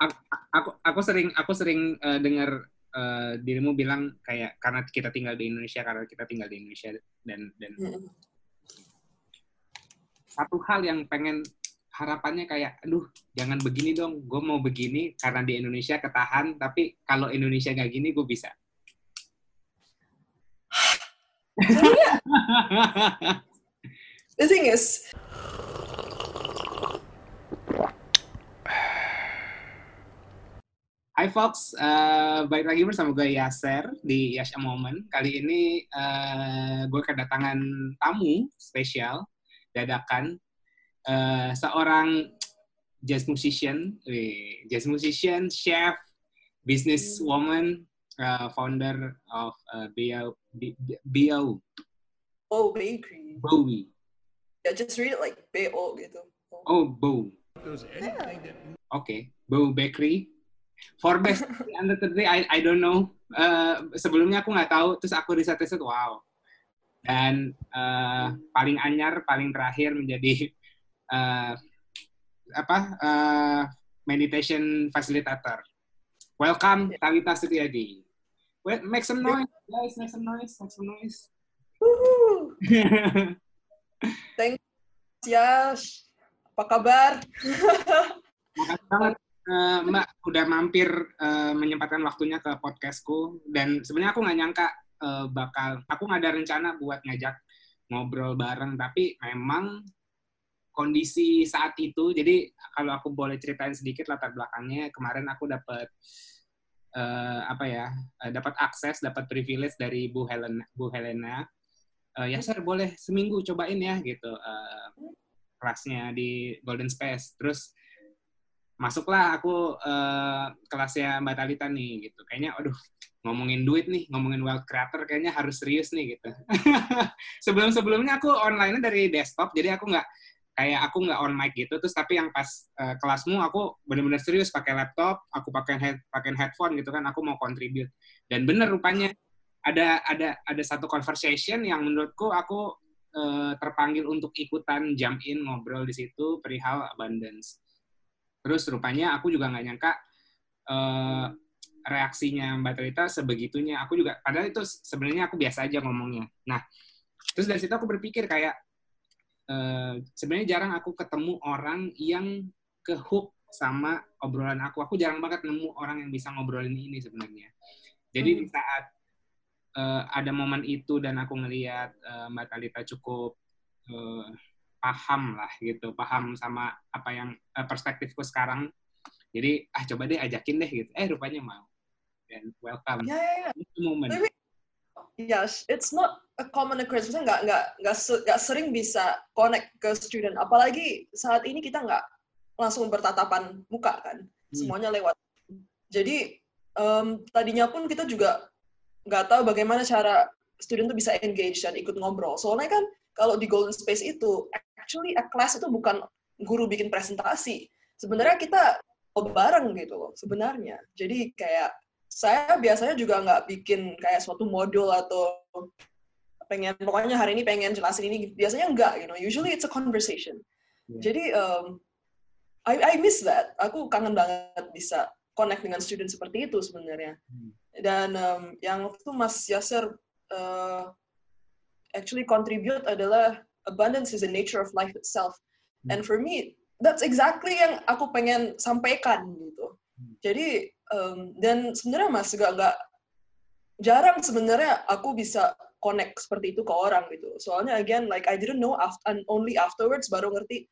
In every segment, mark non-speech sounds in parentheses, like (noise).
aku aku, aku sering aku sering uh, dengar uh, dirimu bilang kayak karena kita tinggal di Indonesia karena kita tinggal di Indonesia dan dan hmm. satu hal yang pengen harapannya kayak aduh jangan begini dong gue mau begini karena di Indonesia ketahan tapi kalau Indonesia gak gini gue bisa (laughs) the thing is Hai Fox, uh, balik lagi bersama gue Yaser di Yash A Moment. Kali ini uh, gue kedatangan tamu spesial, dadakan, uh, seorang jazz musician, wih, jazz musician, chef, business woman, uh, founder of uh, BO, BO. Oh, bakery. Bowie. Yeah, just read it like B-O gitu. Oh. Yeah. Oke, okay. Bow Bakery For best under the day, I, I don't know. Uh, sebelumnya aku nggak tahu, terus aku riset-riset, wow. Dan uh, paling anyar, paling terakhir menjadi uh, apa uh, meditation facilitator. Welcome, Talita Suryadi. Well, make some noise, guys. Make some noise. Make some noise. (laughs) Thanks, Yash. Apa kabar? Makasih banget uh, Mbak udah mampir uh, menyempatkan waktunya ke podcastku. Dan sebenarnya aku nggak nyangka uh, bakal aku nggak ada rencana buat ngajak ngobrol bareng. Tapi memang kondisi saat itu jadi kalau aku boleh ceritain sedikit latar belakangnya kemarin aku dapat uh, apa ya dapat akses dapat privilege dari Bu Helena Bu Helena. Uh, ya sir boleh seminggu cobain ya gitu uh, kelasnya di Golden Space. Terus masuklah aku uh, kelasnya Mbak Talita nih gitu. Kayaknya aduh ngomongin duit nih, ngomongin wealth creator kayaknya harus serius nih gitu. (laughs) Sebelum-sebelumnya aku online dari desktop, jadi aku nggak kayak aku nggak on mic gitu. Terus tapi yang pas uh, kelasmu aku benar-benar serius pakai laptop, aku pakai head pakai headphone gitu kan, aku mau contribute. Dan bener rupanya ada ada ada satu conversation yang menurutku aku uh, terpanggil untuk ikutan jump in ngobrol di situ perihal abundance Terus rupanya aku juga nggak nyangka uh, reaksinya Mbak Trita sebegitunya. Aku juga, padahal itu sebenarnya aku biasa aja ngomongnya. Nah, terus dari situ aku berpikir kayak uh, sebenarnya jarang aku ketemu orang yang ke hook sama obrolan aku. Aku jarang banget nemu orang yang bisa ngobrolin ini sebenarnya. Jadi hmm. di saat uh, ada momen itu dan aku ngelihat uh, Mbak Talita cukup uh, paham lah gitu, paham sama apa yang uh, perspektifku sekarang. Jadi ah coba deh ajakin deh gitu. Eh rupanya mau. Dan welcome. Yeah, yeah, yeah. Moment. Maybe, yes, it's not a common occurrence. Maksudnya nggak nggak nggak nggak sering bisa connect ke student. Apalagi saat ini kita nggak langsung bertatapan muka kan. Hmm. Semuanya lewat. Jadi um, tadinya pun kita juga nggak tahu bagaimana cara student tuh bisa engage dan ikut ngobrol. Soalnya kan kalau di Golden Space itu actually a class itu bukan guru bikin presentasi. Sebenarnya kita bareng gitu loh sebenarnya. Jadi kayak saya biasanya juga nggak bikin kayak suatu modul atau pengen pokoknya hari ini pengen jelasin ini biasanya enggak you know usually it's a conversation yeah. jadi um, I I miss that aku kangen banget bisa connect dengan student seperti itu sebenarnya hmm. dan um, yang waktu itu Mas Yasser uh, actually contribute adalah abundance is the nature of life itself. Hmm. And for me, that's exactly yang aku pengen sampaikan gitu. Hmm. Jadi um, dan sebenarnya mas gak nggak jarang sebenarnya aku bisa connect seperti itu ke orang gitu. Soalnya again like I didn't know after, and only afterwards baru ngerti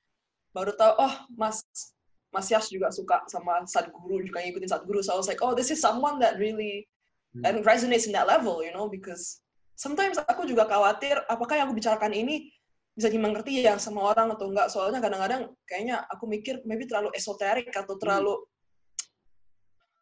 baru tahu oh mas Mas Yas juga suka sama Sadguru juga ngikutin Sadguru. So I was like oh this is someone that really hmm. and resonates in that level you know because sometimes aku juga khawatir apakah yang aku bicarakan ini bisa dimengerti ya sama orang atau enggak soalnya kadang-kadang kayaknya aku mikir maybe terlalu esoterik atau hmm. terlalu hmm.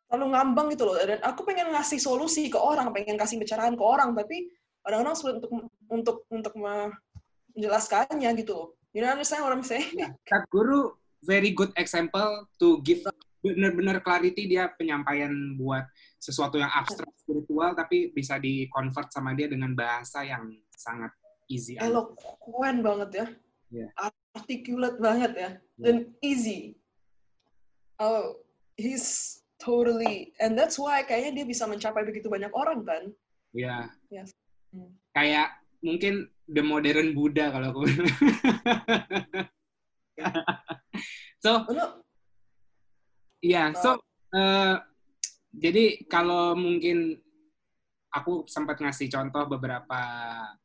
terlalu ngambang gitu loh dan aku pengen ngasih solusi ke orang pengen kasih bicaraan ke orang tapi kadang-kadang sulit untuk untuk untuk menjelaskannya gitu loh you know understand what I'm saying? Yeah. guru very good example to give benar-benar clarity dia penyampaian buat sesuatu yang abstrak spiritual tapi bisa di convert sama dia dengan bahasa yang sangat easy eloquent banget ya yeah. articulate banget ya yeah. dan easy oh he's totally and that's why kayaknya dia bisa mencapai begitu banyak orang kan Iya. Yes. Hmm. Kayak mungkin the modern Buddha kalau aku. (laughs) so, Bener. iya, so eh, jadi kalau mungkin aku sempat ngasih contoh beberapa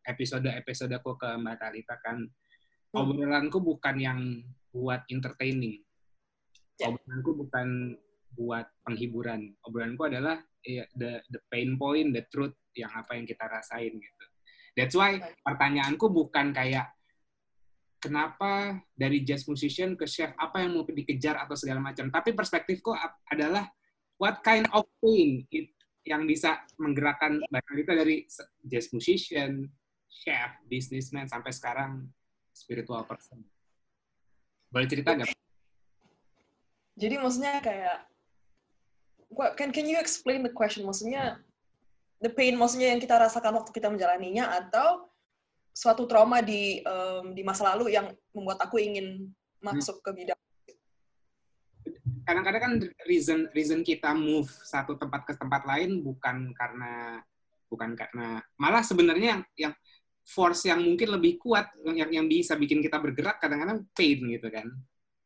episode-episode aku ke Mbak Talita kan, Hmm. obrolanku bukan yang buat entertaining. Ya. Obrolanku bukan buat penghiburan. Obrolanku adalah ya, the the pain point, the truth yang apa yang kita rasain gitu. That's why pertanyaanku bukan kayak kenapa dari jazz musician ke chef apa yang mau dikejar atau segala macam. Tapi perspektifku adalah what kind of pain it, yang bisa menggerakkan banyak kita dari jazz musician, chef, businessman sampai sekarang spiritual person. Boleh cerita nggak? Jadi maksudnya kayak what, can can you explain the question? Maksudnya the pain maksudnya yang kita rasakan waktu kita menjalaninya atau suatu trauma di em, di masa lalu yang membuat aku ingin masuk ke bidang Kadang-kadang kan reason reason kita move satu tempat ke tempat lain bukan karena bukan karena malah sebenarnya yang yang force yang mungkin lebih kuat yang yang bisa bikin kita bergerak kadang-kadang pain gitu kan.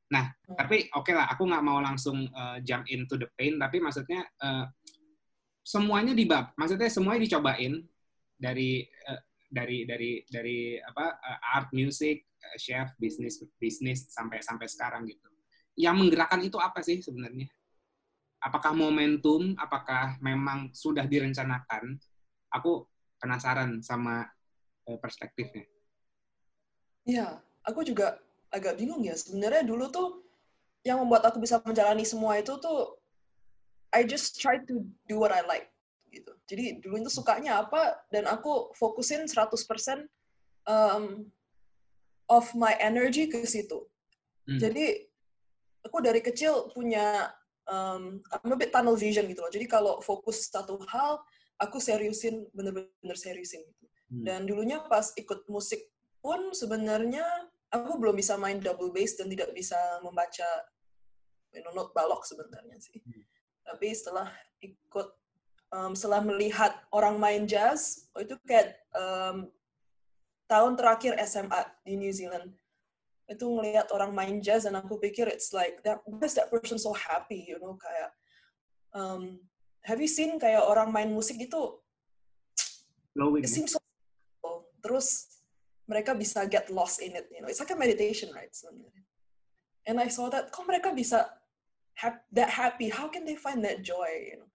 Nah, Hmm. tapi oke lah, aku nggak mau langsung uh, jump into the pain, tapi maksudnya uh, semuanya dibab, maksudnya semuanya dicobain dari uh, dari dari dari apa uh, art, music, uh, chef, bisnis, bisnis sampai sampai sekarang gitu. Yang menggerakkan itu apa sih sebenarnya? Apakah momentum? Apakah memang sudah direncanakan? Aku penasaran sama uh, perspektifnya. Iya, aku juga agak bingung ya. Sebenarnya dulu tuh yang membuat aku bisa menjalani semua itu tuh I just try to do what I like gitu. Jadi dulu itu sukanya apa dan aku fokusin 100% um, of my energy ke situ. Hmm. Jadi aku dari kecil punya um, I'm a bit tunnel vision gitu loh. Jadi kalau fokus satu hal, aku seriusin bener-bener seriusin gitu. Hmm. Dan dulunya pas ikut musik pun sebenarnya aku belum bisa main double bass dan tidak bisa membaca you know, note balok sebenarnya sih. Hmm. Tapi setelah ikut, um, setelah melihat orang main jazz, oh itu kayak um, tahun terakhir SMA di New Zealand, itu ngelihat orang main jazz dan aku pikir it's like that why is that person so happy you know kayak um, have you seen kayak orang main musik gitu? It seems so simple. terus mereka bisa get lost in it you know. It's like a meditation right sebenarnya. And I saw that kok mereka bisa hap- that happy? How can they find that joy you know?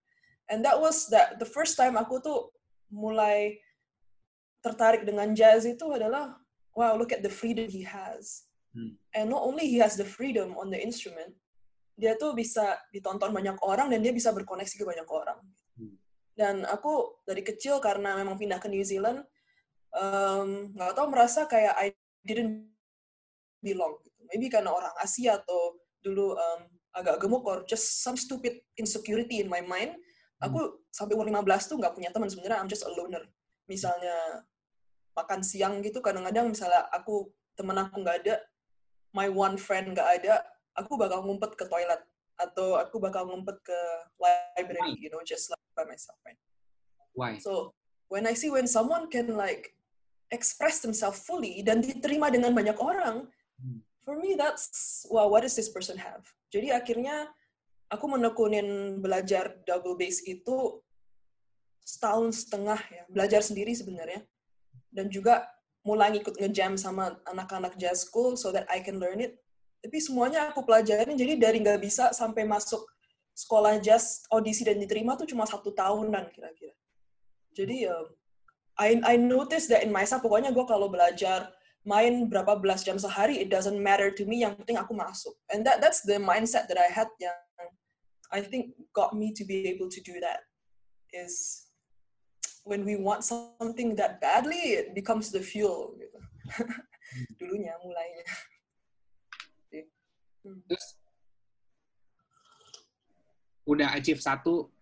And that was that the first time aku tuh mulai tertarik dengan jazz itu adalah wow look at the freedom he has Hmm. and not only he has the freedom on the instrument dia tuh bisa ditonton banyak orang dan dia bisa berkoneksi ke banyak orang Hmm. dan aku dari kecil karena memang pindah ke New Zealand um, nggak tahu merasa kayak I didn't belong gitu. maybe karena orang Asia atau dulu um, agak gemuk or just some stupid insecurity in my mind aku sampai umur 15 tuh nggak punya teman sebenarnya I'm just a loner misalnya makan siang gitu kadang-kadang misalnya aku temen aku nggak ada my one friend nggak ada aku bakal ngumpet ke toilet atau aku bakal ngumpet ke library you know just like by myself right Why? So when I see when someone can like express themselves fully dan diterima dengan banyak orang, Hmm. for me that's wow, what does this person have? Jadi akhirnya aku menekunin belajar double bass itu setahun setengah ya, belajar sendiri sebenarnya. Dan juga mulai ngikut ngejam sama anak-anak jazz school so that I can learn it. Tapi semuanya aku pelajarin, jadi dari nggak bisa sampai masuk sekolah jazz, audisi dan diterima tuh cuma satu tahunan kira-kira. Jadi um, I I notice that in myself pokoknya gue kalau belajar main berapa belas jam sehari it doesn't matter to me yang penting aku masuk and that that's the mindset that I had yang I think got me to be able to do that is when we want something that badly it becomes the fuel gitu. (laughs) Dulunya mulainya. Hmm. Terus? Udah achieve satu,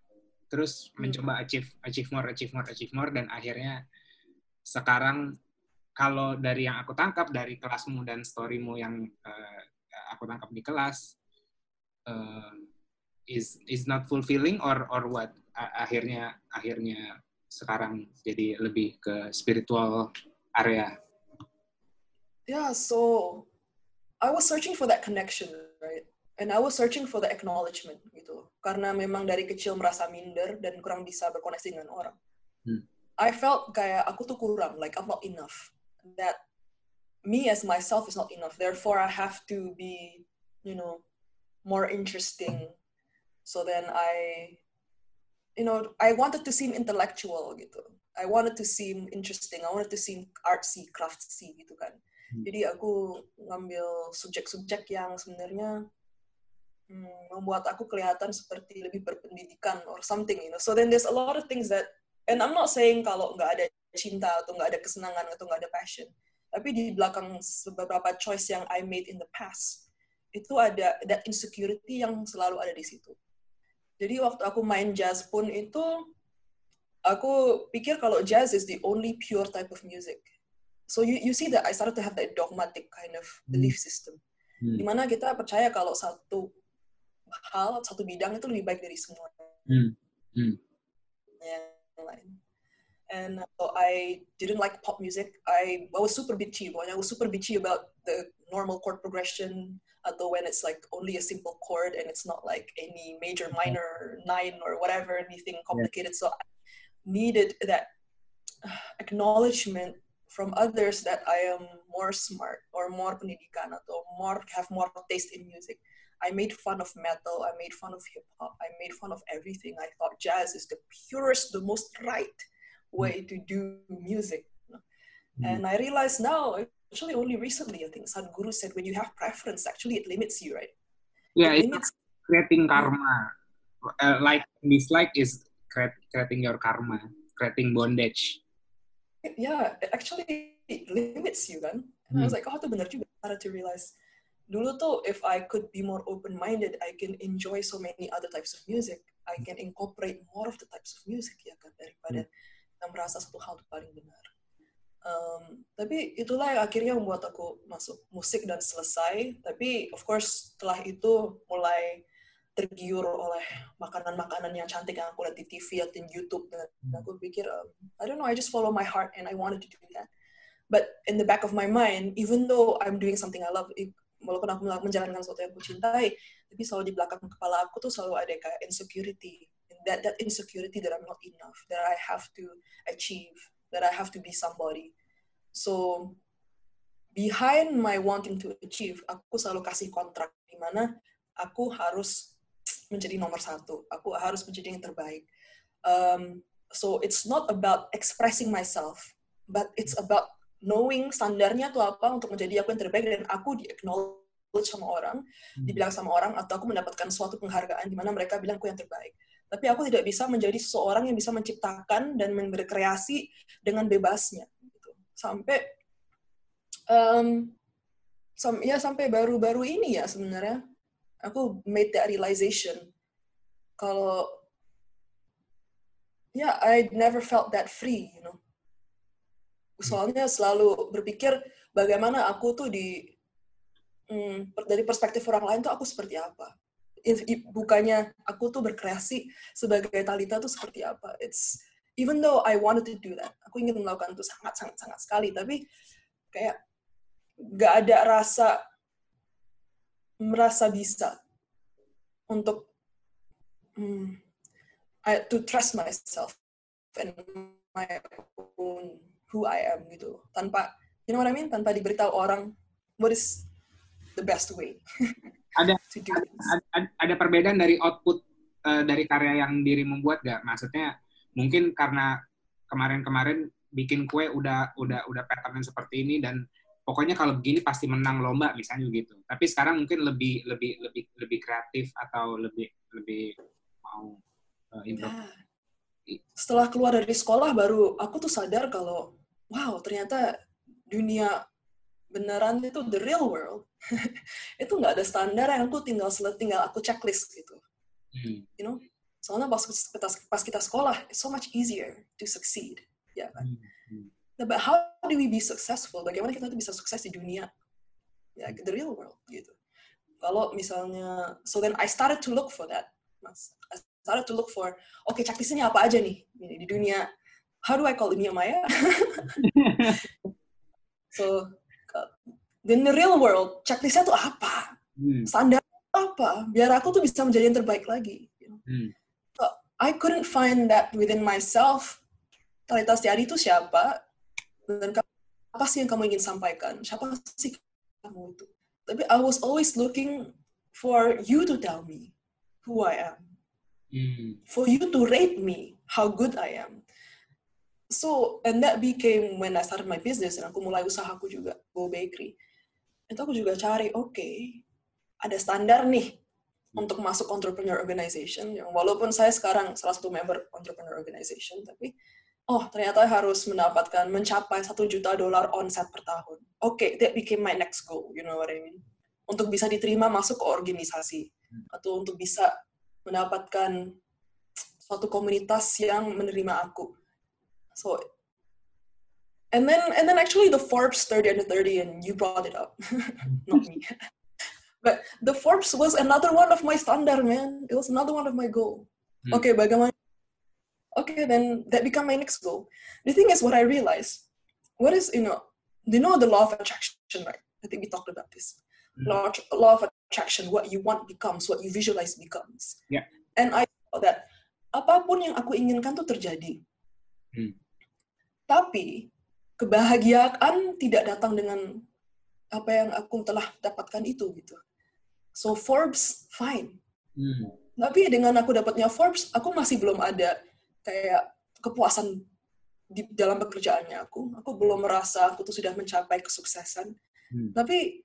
terus Hmm. mencoba achieve, achieve more, achieve more, achieve more, dan akhirnya sekarang kalau dari yang aku tangkap dari kelasmu dan storymu yang eh, aku tangkap di kelas, eh, is is not fulfilling or or what? Akhirnya akhirnya sekarang jadi lebih ke spiritual area? Yeah so I was searching for that connection right? And I was searching for the acknowledgement gitu karena memang dari kecil merasa minder dan kurang bisa berkoneksi dengan orang. Hmm. I felt kayak aku tuh kurang like I'm not enough. That me as myself is not enough. Therefore I have to be you know more interesting. So then I you know I wanted to seem intellectual gitu. I wanted to seem interesting. I wanted to seem artsy craftsy gitu kan. Hmm. jadi aku ngambil subjek-subjek yang sebenarnya hmm, membuat aku kelihatan seperti lebih berpendidikan or something you know. So then there's a lot of things that and I'm not saying kalau nggak ada cinta atau nggak ada kesenangan atau nggak ada passion. Tapi di belakang beberapa choice yang I made in the past itu ada that insecurity yang selalu ada di situ jadi waktu aku main jazz pun itu aku pikir kalau jazz is the only pure type of music. So you you see that I started to have that dogmatic kind of hmm. belief system. Hmm. Di mana kita percaya kalau satu hal, satu bidang itu lebih baik dari semua. Hmm. Hmm. Yang lain. And so I didn't like pop music. I, I was super bitchy. I was super bitchy about the normal chord progression, atau when it's like only a simple chord and it's not like any major mm-hmm. minor nine or whatever anything complicated yeah. so i needed that (sighs) acknowledgement from others that i am more smart or more pendidikan atau more have more taste in music i made fun of metal i made fun of hip hop i made fun of everything i thought jazz is the purest the most right way to do music mm. and i realized now actually only recently, I think Sadhguru said when you have preference, actually it limits you, right? Yeah, it limits creating karma. Uh, like dislike is creating your karma, creating bondage. Yeah, it actually it limits you kan. And hmm. I was hmm. like, oh itu benar juga. I started to realize. Dulu tuh, if I could be more open-minded, I can enjoy so many other types of music. I can incorporate more of the types of music ya kan daripada hmm. Yang merasa satu hal itu paling benar. Um, tapi itulah yang akhirnya membuat aku masuk musik dan selesai. Tapi of course setelah itu mulai tergiur oleh makanan-makanan yang cantik yang aku lihat di TV atau di YouTube dan aku pikir um, I don't know I just follow my heart and I wanted to do that. But in the back of my mind, even though I'm doing something I love, walaupun aku menjalankan sesuatu yang aku cintai, tapi selalu di belakang kepala aku tuh selalu ada kayak insecurity. That that insecurity that I'm not enough, that I have to achieve that I have to be somebody. So behind my wanting to achieve, aku selalu kasih kontrak di mana aku harus menjadi nomor satu, aku harus menjadi yang terbaik. Um, so it's not about expressing myself, but it's about knowing standarnya tuh apa untuk menjadi aku yang terbaik dan aku di acknowledge sama orang, dibilang sama orang atau aku mendapatkan suatu penghargaan di mana mereka bilang aku yang terbaik tapi aku tidak bisa menjadi seseorang yang bisa menciptakan dan berkreasi dengan bebasnya gitu. sampai um, sam ya sampai baru-baru ini ya sebenarnya aku made that realization. Kalau ya yeah, I never felt that free you know. Soalnya selalu berpikir bagaimana aku tuh di hmm, dari perspektif orang lain tuh aku seperti apa bukannya aku tuh berkreasi sebagai Talita tuh seperti apa. It's even though I wanted to do that, aku ingin melakukan itu sangat sangat sangat sekali, tapi kayak gak ada rasa merasa bisa untuk hmm, I, to trust myself and my own who I am gitu. Tanpa you know what I mean? Tanpa diberitahu orang what is the best way (laughs) ada, ada ada perbedaan dari output uh, dari karya yang diri membuat gak? Maksudnya mungkin karena kemarin-kemarin bikin kue udah udah udah pattern seperti ini dan pokoknya kalau begini pasti menang lomba misalnya gitu. Tapi sekarang mungkin lebih lebih lebih lebih kreatif atau lebih lebih mau uh, ya. Setelah keluar dari sekolah baru aku tuh sadar kalau wow ternyata dunia beneran itu the real world (laughs) itu nggak ada standar yang aku tinggal tinggal aku checklist gitu. Hmm. you know? Soalnya pas kita pas kita sekolah it's so much easier to succeed. Ya kan? Hmm. hmm. but how do we be successful? Bagaimana kita tuh bisa sukses di dunia? Ya yeah, the real world gitu. Kalau misalnya so then I started to look for that mas. I started to look for oke okay, checklistnya apa aja nih? Di dunia. How do I call dunia maya? (laughs) So in the real world checklistnya tuh apa hmm. standar apa biar aku tuh bisa menjadi yang terbaik lagi you know? hmm. so, I couldn't find that within myself Talita Setiadi itu siapa dan apa sih yang kamu ingin sampaikan siapa sih kamu itu tapi I was always looking for you to tell me who I am hmm. for you to rate me how good I am so and that became when I started my business dan aku mulai usahaku juga Go Bakery itu aku juga cari oke okay, ada standar nih untuk masuk entrepreneur organization yang walaupun saya sekarang salah satu member entrepreneur organization tapi oh ternyata harus mendapatkan mencapai satu juta dolar onset per tahun. Oke okay, that became my next goal you know what I mean? Untuk bisa diterima masuk ke organisasi atau untuk bisa mendapatkan suatu komunitas yang menerima aku. So and then and then actually the Forbes 30 under 30 and you brought it up (laughs) not me (laughs) But the Forbes was another one of my standard, man. It was another one of my goal. Hmm. Okay, bagaimana? Okay, then that become my next goal. The thing is, what I realized, what is, you know, you know the law of attraction, right? I think we talked about this. Hmm. Law, law of attraction, what you want becomes, what you visualize becomes. Yeah. And I thought that apapun yang aku inginkan tuh terjadi. Hmm. Tapi kebahagiaan tidak datang dengan apa yang aku telah dapatkan itu gitu. So Forbes fine. Hmm. Tapi dengan aku dapatnya Forbes, aku masih belum ada kayak kepuasan di dalam pekerjaannya aku. Aku belum merasa aku tuh sudah mencapai kesuksesan. Hmm. Tapi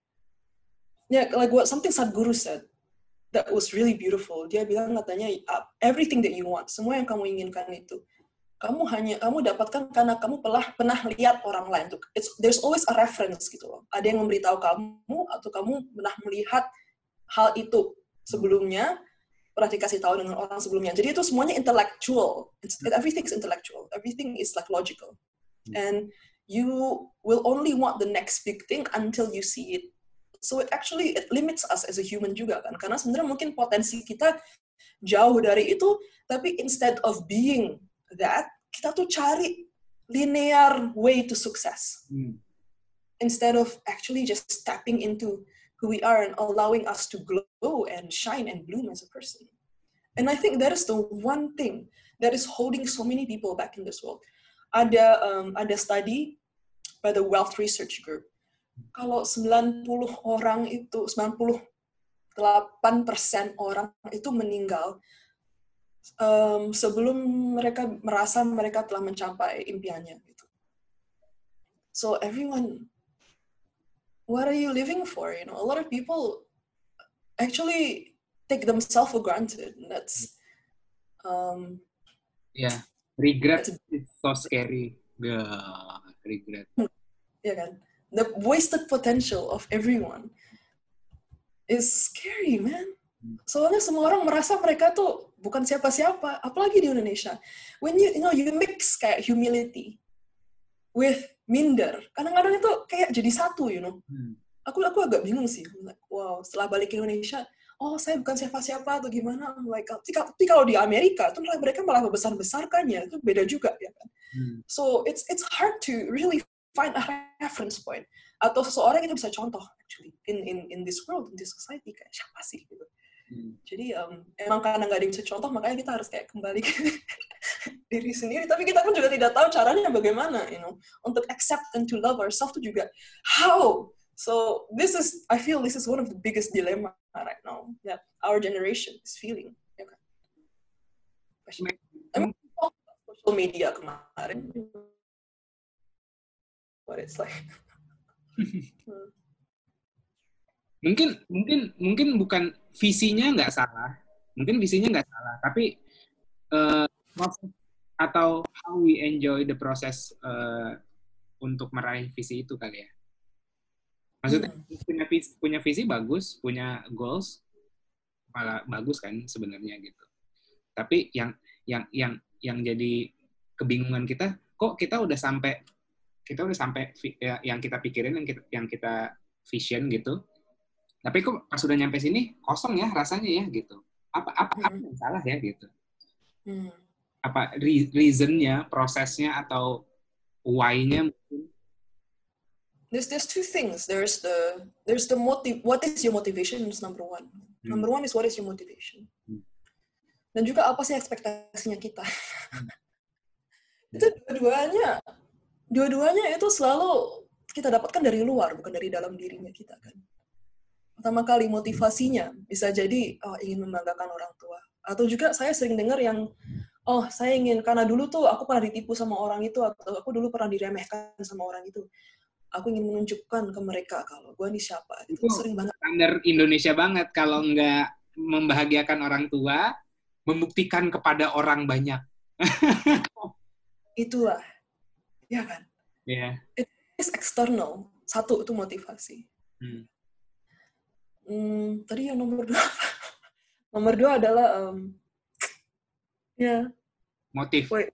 ya yeah, like what something Sadhguru said that was really beautiful. Dia bilang katanya uh, everything that you want, semua yang kamu inginkan itu kamu hanya kamu dapatkan karena kamu pernah pernah lihat orang lain tuh. It's, there's always a reference gitu loh. Ada yang memberitahu kamu atau kamu pernah melihat hal itu sebelumnya pernah dikasih tahu dengan orang sebelumnya. Jadi itu semuanya intellectual. It's, everything is intellectual. Everything is like logical. Hmm. And you will only want the next big thing until you see it. So it actually it limits us as a human juga kan. Karena sebenarnya mungkin potensi kita jauh dari itu, tapi instead of being that, kita tuh cari linear way to success. Hmm. Instead of actually just stepping into who we are and allowing us to glow and shine and bloom as a person. And I think that is the one thing that is holding so many people back in this world. Ada um, ada study by the Wealth Research Group. Kalau 90 orang itu 98% orang itu meninggal um, sebelum mereka merasa mereka telah mencapai impiannya gitu. So everyone what are you living for? You know, a lot of people actually take themselves for granted. And that's um, yeah, regret is so scary. Yeah, regret. Yeah, kan? The wasted potential of everyone is scary, man. Soalnya semua orang merasa mereka tuh bukan siapa-siapa, apalagi di Indonesia. When you, you know, you mix kayak humility with minder. Kadang-kadang itu kayak jadi satu, you know. Hmm. Aku aku agak bingung sih. Like, wow, setelah balik ke Indonesia, oh saya bukan siapa-siapa atau gimana. Like, tapi kalau di Amerika itu mereka malah besar-besarkannya. Itu beda juga ya kan. Hmm. So it's it's hard to really find a reference point atau seseorang yang bisa contoh actually in in in this world in this society kayak siapa sih gitu. Hmm. Jadi um, emang karena nggak ada yang bisa contoh, makanya kita harus kayak kembali ke (laughs) diri sendiri. Tapi kita pun juga tidak tahu caranya bagaimana, you know, untuk accept and to love ourselves itu juga how. So this is, I feel this is one of the biggest dilemma right now that our generation is feeling. Ya kan? I mean, social media kemarin, what it's like. Hmm (laughs) mungkin mungkin mungkin bukan visinya nggak salah. Mungkin visinya nggak salah tapi uh, atau how we enjoy the process uh, untuk meraih visi itu kali ya. Maksudnya hmm. punya visi, punya visi bagus punya goals malah bagus kan sebenarnya gitu. Tapi yang yang yang yang jadi kebingungan kita kok kita udah sampai kita udah sampai ya, yang kita pikirin yang kita yang kita vision gitu tapi kok pas sudah nyampe sini kosong ya rasanya ya gitu apa apa, apa yang salah ya gitu Hmm. apa re- reasonnya prosesnya atau why-nya mungkin There's there's two things. There's the there's the motive. What is your motivation? Is number one. Hmm. Number one is what is your motivation. Hmm. Dan juga apa sih ekspektasinya kita? Hmm. (laughs) itu dua-duanya, dua-duanya itu selalu kita dapatkan dari luar, bukan dari dalam dirinya kita kan. Pertama kali motivasinya bisa jadi oh, ingin membanggakan orang tua, atau juga saya sering dengar yang oh saya ingin karena dulu tuh aku pernah ditipu sama orang itu atau aku dulu pernah diremehkan sama orang itu. Aku ingin menunjukkan ke mereka kalau gue ini siapa. Itu Itu- sering banget. standar Indonesia banget kalau nggak membahagiakan orang tua membuktikan kepada orang banyak Itulah, ya kan? ya It's external. Satu itu motivasi. Hmm. Hmm, tadi yang nomor dua. (laughs) nomor dua adalah um, ya, motif Wait.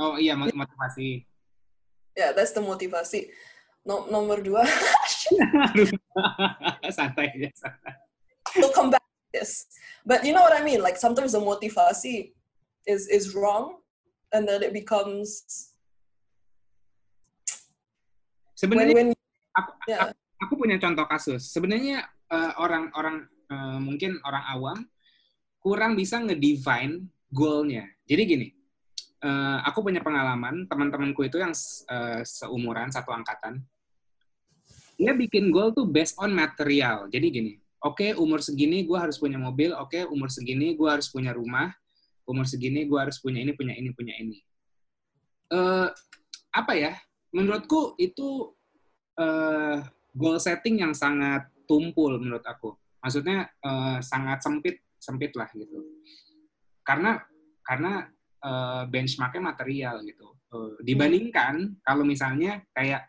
oh iya mo- motivasi ya that's the motivasi. No, nomor dua, (laughs) santai aja santai. we'll come back to this. But you know what I mean? Like sometimes the motivasi is is wrong, and then it becomes sebenarnya when when aku, ya aku, aku punya contoh kasus. Sebenarnya eh, orang-orang eh, mungkin orang awam kurang bisa ngedefine goalnya. Jadi gini, eh, aku punya pengalaman teman-temanku itu yang eh, seumuran satu angkatan. Dia bikin goal tuh based on material. Jadi gini, oke umur segini gue harus punya mobil, oke umur segini gue harus punya rumah, umur segini gue harus punya ini, punya ini, punya ini. Eh, apa ya? Menurutku itu eh, goal setting yang sangat tumpul menurut aku. Maksudnya eh, sangat sempit sempit lah gitu. Karena karena eh, benchmarknya material gitu. Eh, dibandingkan kalau misalnya kayak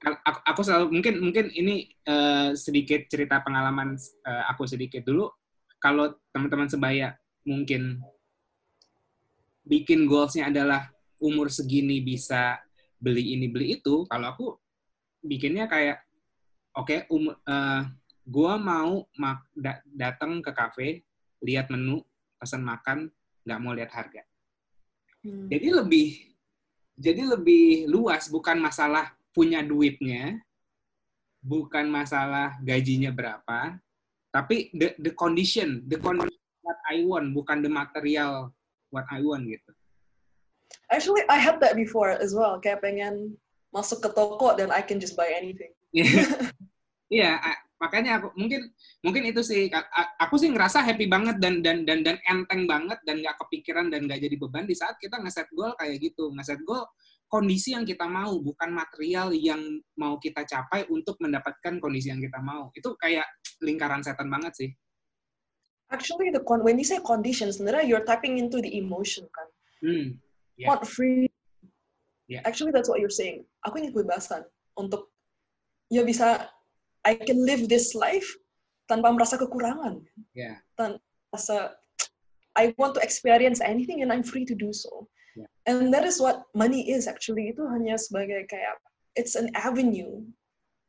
aku, aku selalu mungkin mungkin ini eh, sedikit cerita pengalaman eh, aku sedikit dulu. Kalau teman-teman sebaya mungkin bikin goalsnya adalah umur segini bisa beli ini beli itu. Kalau aku bikinnya kayak oke um, eh, gua mau mak- da- datang ke kafe lihat menu pesan makan nggak mau lihat harga Hmm. jadi lebih jadi lebih luas bukan masalah punya duitnya bukan masalah gajinya berapa tapi the the condition the condition what I want bukan the material what I want gitu Actually, I had that before as well. Kayak pengen masuk ke toko dan I can just buy anything. (laughs) Iya, makanya aku mungkin mungkin itu sih aku sih ngerasa happy banget dan dan dan dan enteng banget dan nggak kepikiran dan nggak jadi beban di saat kita ngeset goal kayak gitu. Ngeset goal kondisi yang kita mau, bukan material yang mau kita capai untuk mendapatkan kondisi yang kita mau. Itu kayak lingkaran setan banget sih. Actually, the con when you say conditions, sebenarnya you're tapping into the emotion kan. Hmm. Yeah. Want free. Yeah. Actually, that's what you're saying. Aku ingin kebebasan untuk ya bisa I can live this life tanpa merasa kekurangan. Ya. Rasa I want to experience anything and I'm free to do so. Yeah. And that is what money is actually. Itu hanya sebagai kayak it's an avenue.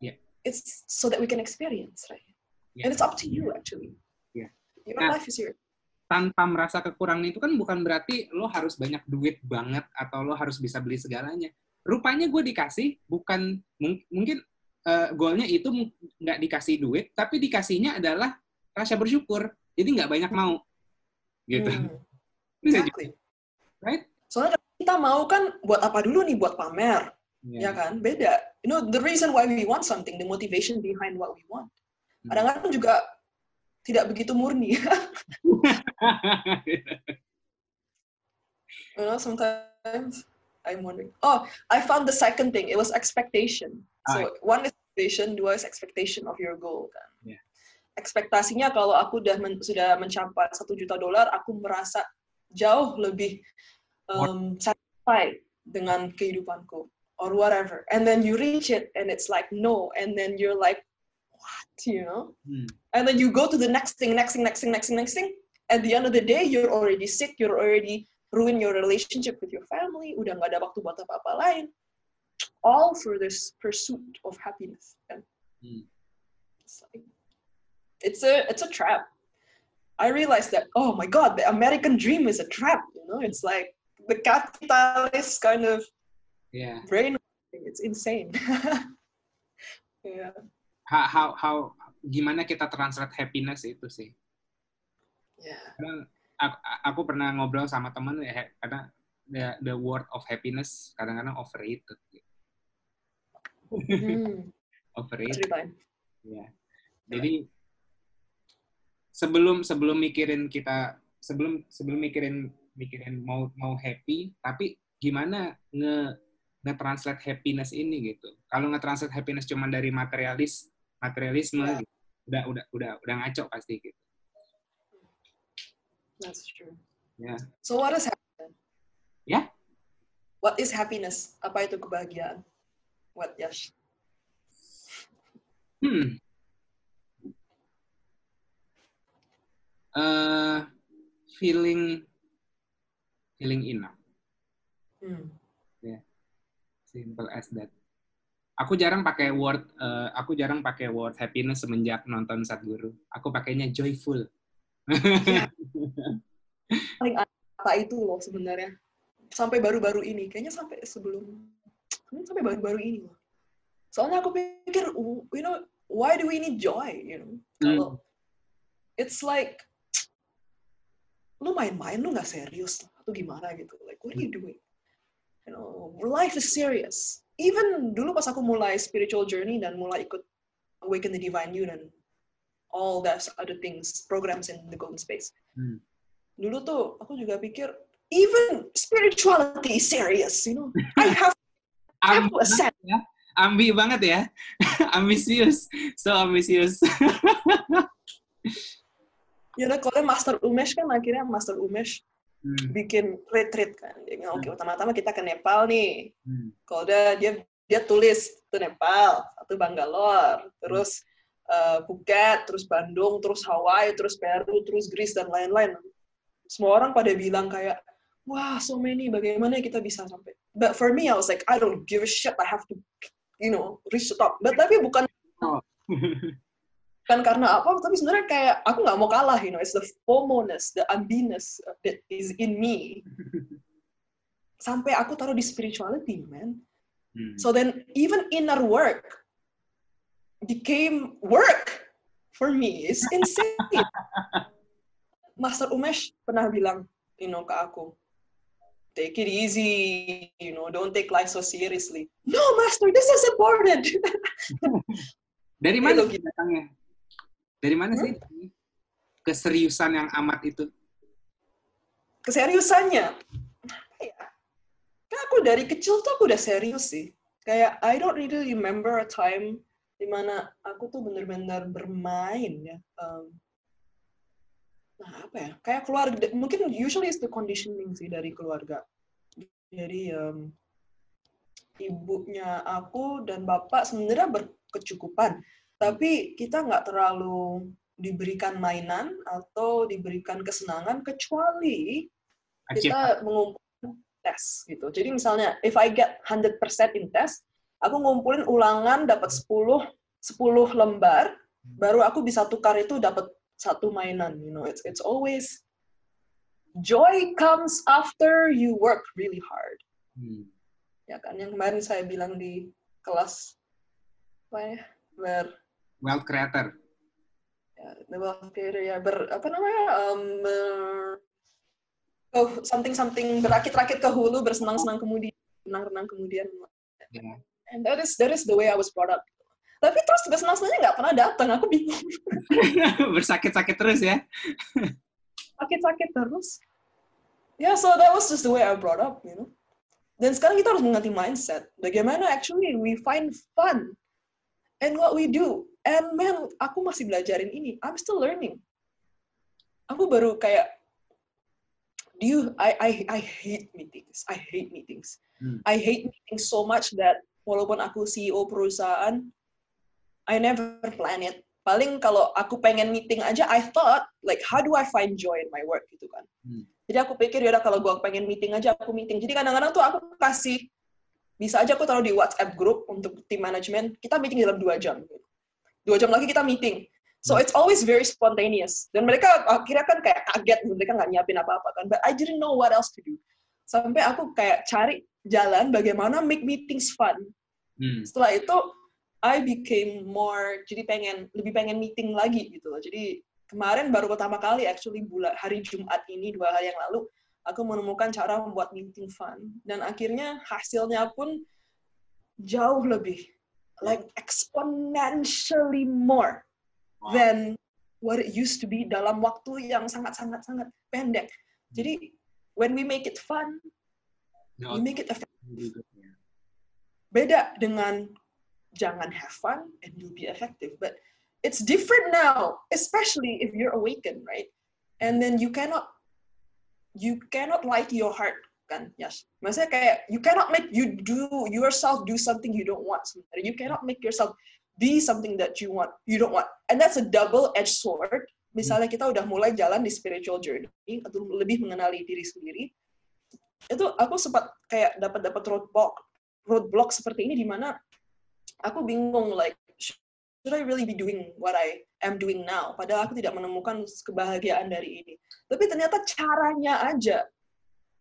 Yeah. It's so that we can experience, right? Ya. And it's up to you actually. Yeah. Your Nah, life is yours. tanpa merasa kekurangan itu kan bukan berarti lo harus banyak duit banget atau lo harus bisa beli segalanya. Rupanya gue dikasih bukan mung- mungkin eh, goalnya itu nggak dikasih duit, tapi dikasihnya adalah rasa bersyukur. Jadi nggak banyak mau, gitu. Hmm. Bisa juga, Exactly. right? Soalnya kita mau kan buat apa dulu nih buat pamer, Iya. ya kan? Beda. You know, the reason why we want something, the motivation behind what we want. Hmm. Kadang-kadang juga tidak begitu murni. (laughs) (laughs) you know, sometimes I'm wondering. Oh, I found the second thing. It was expectation. So one is expectation, dua is expectation of your goal kan. Yeah. Ekspektasinya kalau aku udah men- sudah mencapai satu juta dolar, aku merasa jauh lebih um, satisfied dengan kehidupanku or whatever. And then you reach it and it's like no, and then you're like, what, you know? Hmm. And then you go to the next thing, next thing, next thing, next thing, next thing. At the end of the day, you're already sick. You're already ruin your relationship with your family. Udah nggak ada waktu buat apa-apa lain. All for this pursuit of happiness. kan? Hmm. It's like it's a it's a trap. I realized that oh my god, the American dream is a trap. You know, it's like the capitalist kind of yeah. brain. It's insane. (laughs) yeah. How, how how gimana kita translate happiness itu sih? Yeah. Karena aku, aku pernah ngobrol sama temen ya karena the, the word of happiness kadang-kadang overrated. Hmm. overrated. Ya. Jadi sebelum sebelum mikirin kita sebelum sebelum mikirin mikirin mau mau happy, tapi gimana nge nge-translate happiness ini gitu. Kalau nge-translate happiness cuma dari materialis materialisme Yeah. gitu, udah udah udah udah ngaco pasti gitu. That's true. Ya. So what is happiness? Yeah. What is happiness? Apa itu kebahagiaan? What Yash? Hmm. Eh, feeling feeling enough. Hmm. Simple as that. Aku jarang pakai word, eh, aku jarang pakai word happiness semenjak nonton Sadguru. Aku pakainya joyful. (laughs) Paling apa itu loh sebenarnya. Sampai baru-baru ini. Kayaknya sampai sebelum kayaknya sampai baru-baru ini loh. Soalnya aku pikir, you know, why do we need joy? You know, kalau it's like lu main-main lu nggak serius lah, atau gimana gitu. Like, what are you doing? You know, life is serious. Even dulu pas aku mulai spiritual journey dan mulai ikut Awaken the Divine You dan all that other things, programs in the golden space. Hmm. Dulu tuh aku juga pikir, even spirituality is serious, you know. (laughs) I have Ambi banget ya. Ambi banget ya. (laughs) ambisius. So ambisius. (laughs) You know, kalau Master Umesh kan akhirnya Master Umesh Hmm, bikin retreat kan. Dia bilang, oke, pertama-tama kita ke Nepal nih. hmm, Kalau udah dia dia tulis itu Nepal, satu Bangalore, terus uh, Phuket, terus Bandung, terus Hawaii, terus Peru, terus Greece dan lain-lain. Semua orang pada bilang kayak, wah so many, bagaimana kita bisa sampai. But for me, I was like, I don't give a shit, I have to, you know, reach the top. But tapi bukan Oh. (laughs) bukan karena apa, tapi sebenarnya kayak aku nggak mau kalah, you know, it's the FOMO-ness, the ambiness that is in me. (laughs) Sampai aku taruh di spirituality, man. Hmm. So then even inner work became work for me. It's insane. (laughs) Master Umesh pernah bilang, you know, ke aku, take it easy, you know, don't take life so seriously. No, Master, this is important. (laughs) Dari mana sih datangnya? Dari mana sih keseriusan yang amat itu? Keseriusannya, apa ya? Kan aku dari kecil tuh aku udah serius sih. Kayak I don't really remember a time di mana aku tuh bener-bener bermain ya. Um, nah apa ya? Kayak keluarga, mungkin usually is the conditioning sih dari keluarga. Jadi um, ibunya aku dan bapak sebenarnya berkecukupan, tapi kita nggak terlalu diberikan mainan atau diberikan kesenangan kecuali kita mengumpulkan tes gitu. Jadi misalnya if I get 100% in test, aku ngumpulin ulangan dapat 10 10 lembar, baru aku bisa tukar itu dapat satu mainan, you know. It's it's always joy comes after you work really hard. Hmm. Ya kan yang kemarin saya bilang di kelas apa ya? Ber Wealth creator. ya, the wealth creator ya ber apa namanya um, ber- oh something something berakit-rakit ke hulu bersenang-senang kemudian renang-renang kemudian Ya. and that is that is the way I was brought up tapi terus bersenang-senangnya nggak pernah datang aku bingung. (laughs) Bersakit-sakit terus ya. sakit-sakit terus. Ya yeah, so that was just the way I brought up you know. Dan sekarang kita harus mengganti mindset. Bagaimana actually we find fun and what we do. And man aku masih belajarin ini. I'm still learning. Aku baru kayak do you I I I hate meetings. I hate meetings. Hmm. I hate meetings so much that walaupun aku CEO perusahaan I never plan it paling kalau aku pengen meeting aja I thought like how do I find joy in my work gitu kan Hmm. jadi aku pikir yaudah kalau gua pengen meeting aja aku meeting jadi kadang-kadang tuh aku kasih bisa aja aku taruh di WhatsApp group untuk tim manajemen kita meeting dalam dua jam dua jam lagi kita meeting So it's always very spontaneous. Dan mereka akhirnya kan kayak kaget, mereka nggak nyiapin apa-apa kan. But I didn't know what else to do. Sampai aku kayak cari jalan bagaimana make meetings fun. Hmm. Setelah itu, I became more, jadi pengen, lebih pengen meeting lagi gitu loh. Jadi kemarin baru pertama kali actually bulan hari Jumat ini, dua hari yang lalu, aku menemukan cara membuat meeting fun. Dan akhirnya hasilnya pun jauh lebih, like exponentially more than what it used to be dalam waktu yang sangat-sangat-sangat pendek. Jadi when we make it fun, no, we make it effective. Beda dengan jangan have fun and you'll be effective, but it's different now, especially if you're awakened, right? And then you cannot you cannot to your heart kan? Yes. Maksudnya kayak you cannot make you do yourself do something you don't want. Sebenarnya you cannot make yourself be something that you want you don't want. And that's a double edged sword. Misalnya kita udah mulai jalan di spiritual journey atau lebih mengenali diri sendiri itu aku sempat kayak dapat dapat roadblock roadblock seperti ini di mana aku bingung like should I really be doing what I am doing now? Padahal aku tidak menemukan kebahagiaan dari ini. Tapi ternyata caranya aja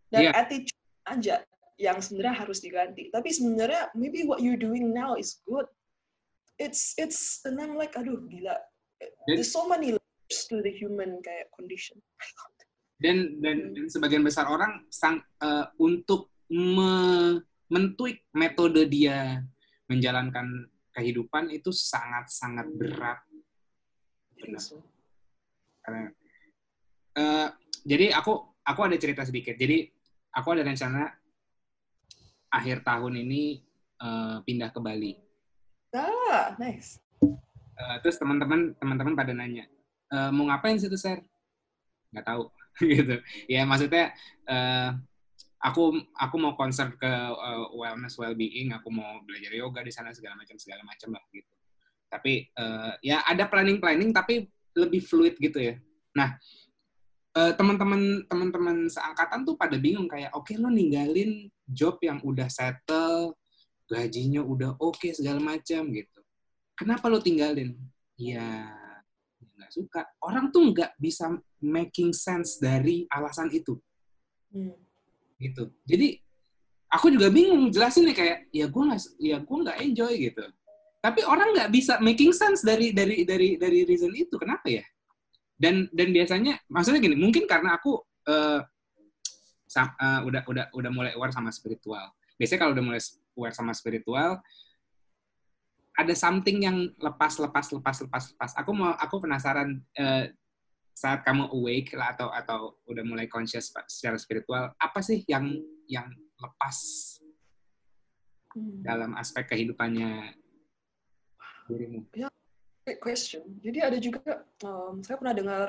dan yeah. attitude aja yang sebenarnya harus diganti. Tapi sebenarnya maybe what you're doing now is good. It's it's and I'm like aduh gila. There's so many layers to the human kayak condition. (laughs) Dan dan, dan sebagian besar orang sang uh, untuk me, mentweak metode dia menjalankan kehidupan itu sangat sangat berat benar karena uh, jadi aku aku ada cerita sedikit jadi aku ada rencana akhir tahun ini uh, pindah ke Bali Ah, nice. Uh, terus teman-teman teman-teman pada nanya, e, mau ngapain sih tuh, Ser? Nggak tahu, (laughs) gitu. Ya maksudnya uh, aku aku mau konser ke uh, wellness well-being, aku mau belajar yoga di sana segala macam segala macam lah gitu. Tapi uh, ya ada planning-planning tapi lebih fluid gitu ya. Nah, uh, teman-teman teman-teman seangkatan tuh pada bingung kayak oke okay, lo ninggalin job yang udah settle gajinya udah oke okay, segala macam gitu. Kenapa lo tinggalin? Ya nggak suka. Orang tuh nggak bisa making sense dari alasan itu. Hmm. Gitu. Jadi aku juga bingung jelasin nih kayak ya gue nggak ya gue nggak enjoy gitu. Tapi orang nggak bisa making sense dari dari dari dari reason itu. Kenapa ya? Dan dan biasanya maksudnya gini, mungkin karena aku uh, uh, udah udah udah mulai aware sama spiritual. Biasanya kalau udah mulai aware sama spiritual ada something yang lepas lepas lepas lepas lepas aku mau aku penasaran uh, saat kamu awake lah atau atau udah mulai conscious secara spiritual apa sih yang yang lepas hmm. dalam aspek kehidupannya dirimu ya great question jadi ada juga um, saya pernah dengar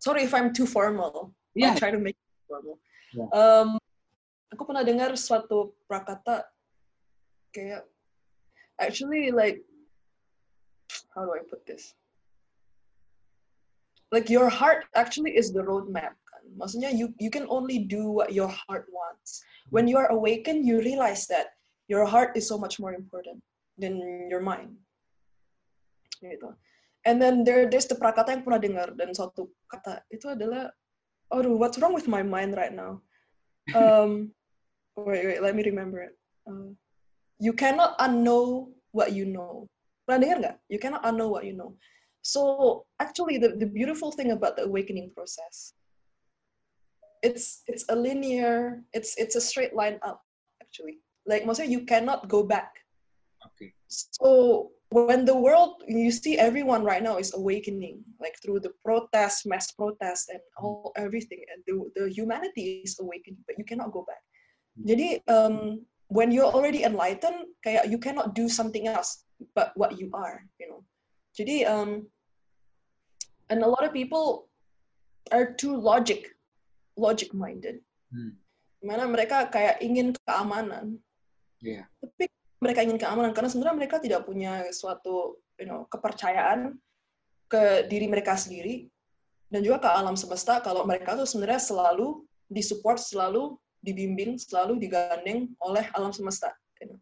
sorry if I'm too formal yeah. I'll try to make it formal yeah. um, aku pernah dengar suatu prakata kayak actually like how do I put this? Like your heart actually is the roadmap. Maksudnya you you can only do what your heart wants. When you are awakened, you realize that your heart is so much more important than your mind. Gitu. And then there there's the prakata yang pernah dengar dan suatu kata itu adalah, oh, what's wrong with my mind right now? Um, (laughs) wait, wait, let me remember it. Uh, you cannot unknow what you know. Pernah dengar nggak? You cannot unknow what you know. So actually, the, the beautiful thing about the awakening process, it's it's a linear, it's it's a straight line up. Actually, like maksudnya you cannot go back. Okay. So when the world you see everyone right now is awakening like through the protests mass protests and all everything and the, the humanity is awakening but you cannot go back hmm. jadi um, when you're already enlightened kayak you cannot do something else but what you are you know jadi um and a lot of people are too logic logic minded hmm. mana mereka kayak ingin keamanan yeah. tapi mereka ingin keamanan karena sebenarnya mereka tidak punya suatu you know kepercayaan ke diri mereka sendiri dan juga ke alam semesta kalau mereka tuh sebenarnya selalu disupport selalu dibimbing, selalu digandeng oleh alam semesta. Gitu.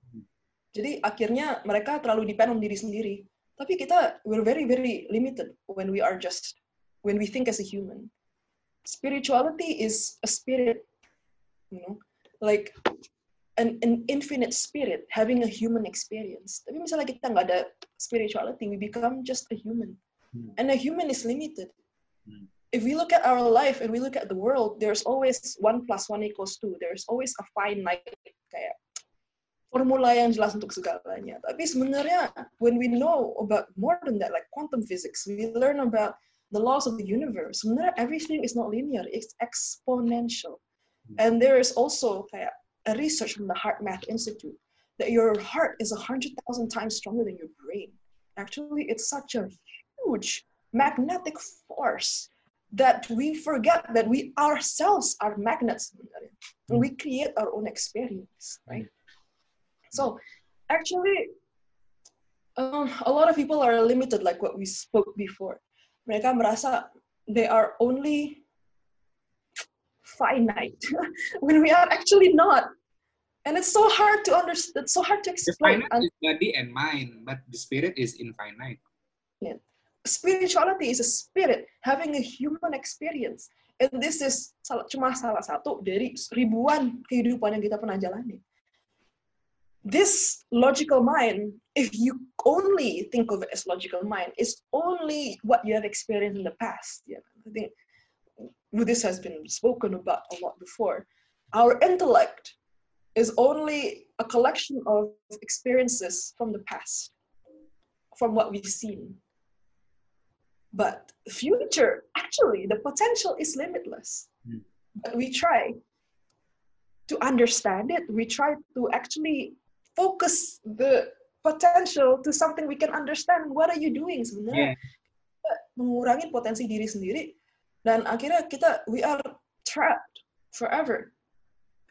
Jadi akhirnya mereka terlalu depend on diri sendiri. Tapi kita we're very very limited when we are just when we think as a human. Spirituality is a spirit, you know, like an, an infinite spirit having a human experience. Tapi misalnya kita nggak ada spirituality, we become just a human. Hmm. And a human is limited. Hmm. If we look at our life and we look at the world, there's always one plus one equals two. There's always a finite kayak formula yang jelas untuk segalanya. Tapi sebenarnya when we know about more than that, like quantum physics, we learn about the laws of the universe. Sebenarnya everything is not linear, it's exponential. Hmm. And there is also kayak a research from the Heart Math Institute that your heart is a hundred thousand times stronger than your brain. Actually, it's such a huge magnetic force that we forget that we ourselves are magnets and we hmm. create our own experience, right? So, actually, um, a lot of people are limited, like what we spoke before. Mereka merasa they are only finite (laughs) when we are actually not. And it's so hard to understand, it's so hard to The explain. finite is body and mind, but the spirit is infinite. spirituality is a spirit having a human experience. And this is cuma salah satu dari ribuan kehidupan yang kita pernah jalani. This logical mind, if you only think of it as logical mind, is only what you have experienced in the past. Yeah, I think this has been spoken about a lot before. Our intellect is only a collection of experiences from the past, from what we've seen. But future, actually, the potential is limitless. Hmm. But we try to understand it. We try to actually focus the potential to something we can understand. What are you doing sebenarnya? Yeah. Kita mengurangi potensi diri sendiri dan akhirnya kita we are trapped forever.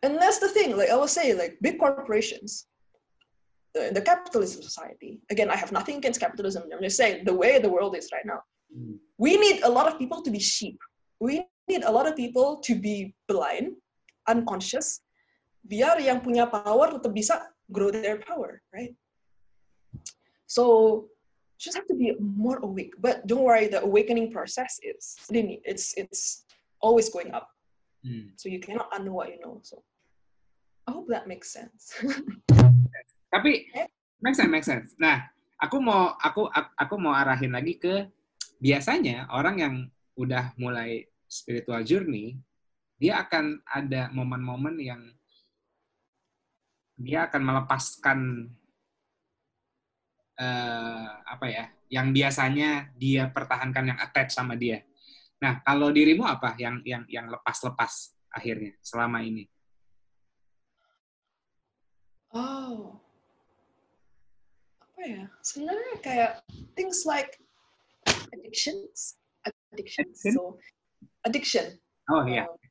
And that's the thing. Like I was saying, like big corporations, the, the capitalism society. Again, I have nothing against capitalism. I'm just saying the way the world is right now Hmm. we need a lot of people to be sheep. We need a lot of people to be blind, unconscious, biar yang punya power tetap bisa grow their power, right? So just have to be more awake. But don't worry, the awakening process is linear. It's it's always going up. Hmm. So you cannot unknow what you know. So I hope that makes sense. (laughs) Tapi make sense, make sense. Nah, aku mau aku aku mau arahin lagi ke biasanya orang yang udah mulai spiritual journey, dia akan ada momen-momen yang dia akan melepaskan eh, apa ya, yang biasanya dia pertahankan yang attach sama dia. Nah, kalau dirimu apa yang yang yang lepas-lepas akhirnya selama ini? Oh. Apa ya? Sebenarnya kayak things like addictions. Addictions. Addiction? So addiction. Oh iya. Um,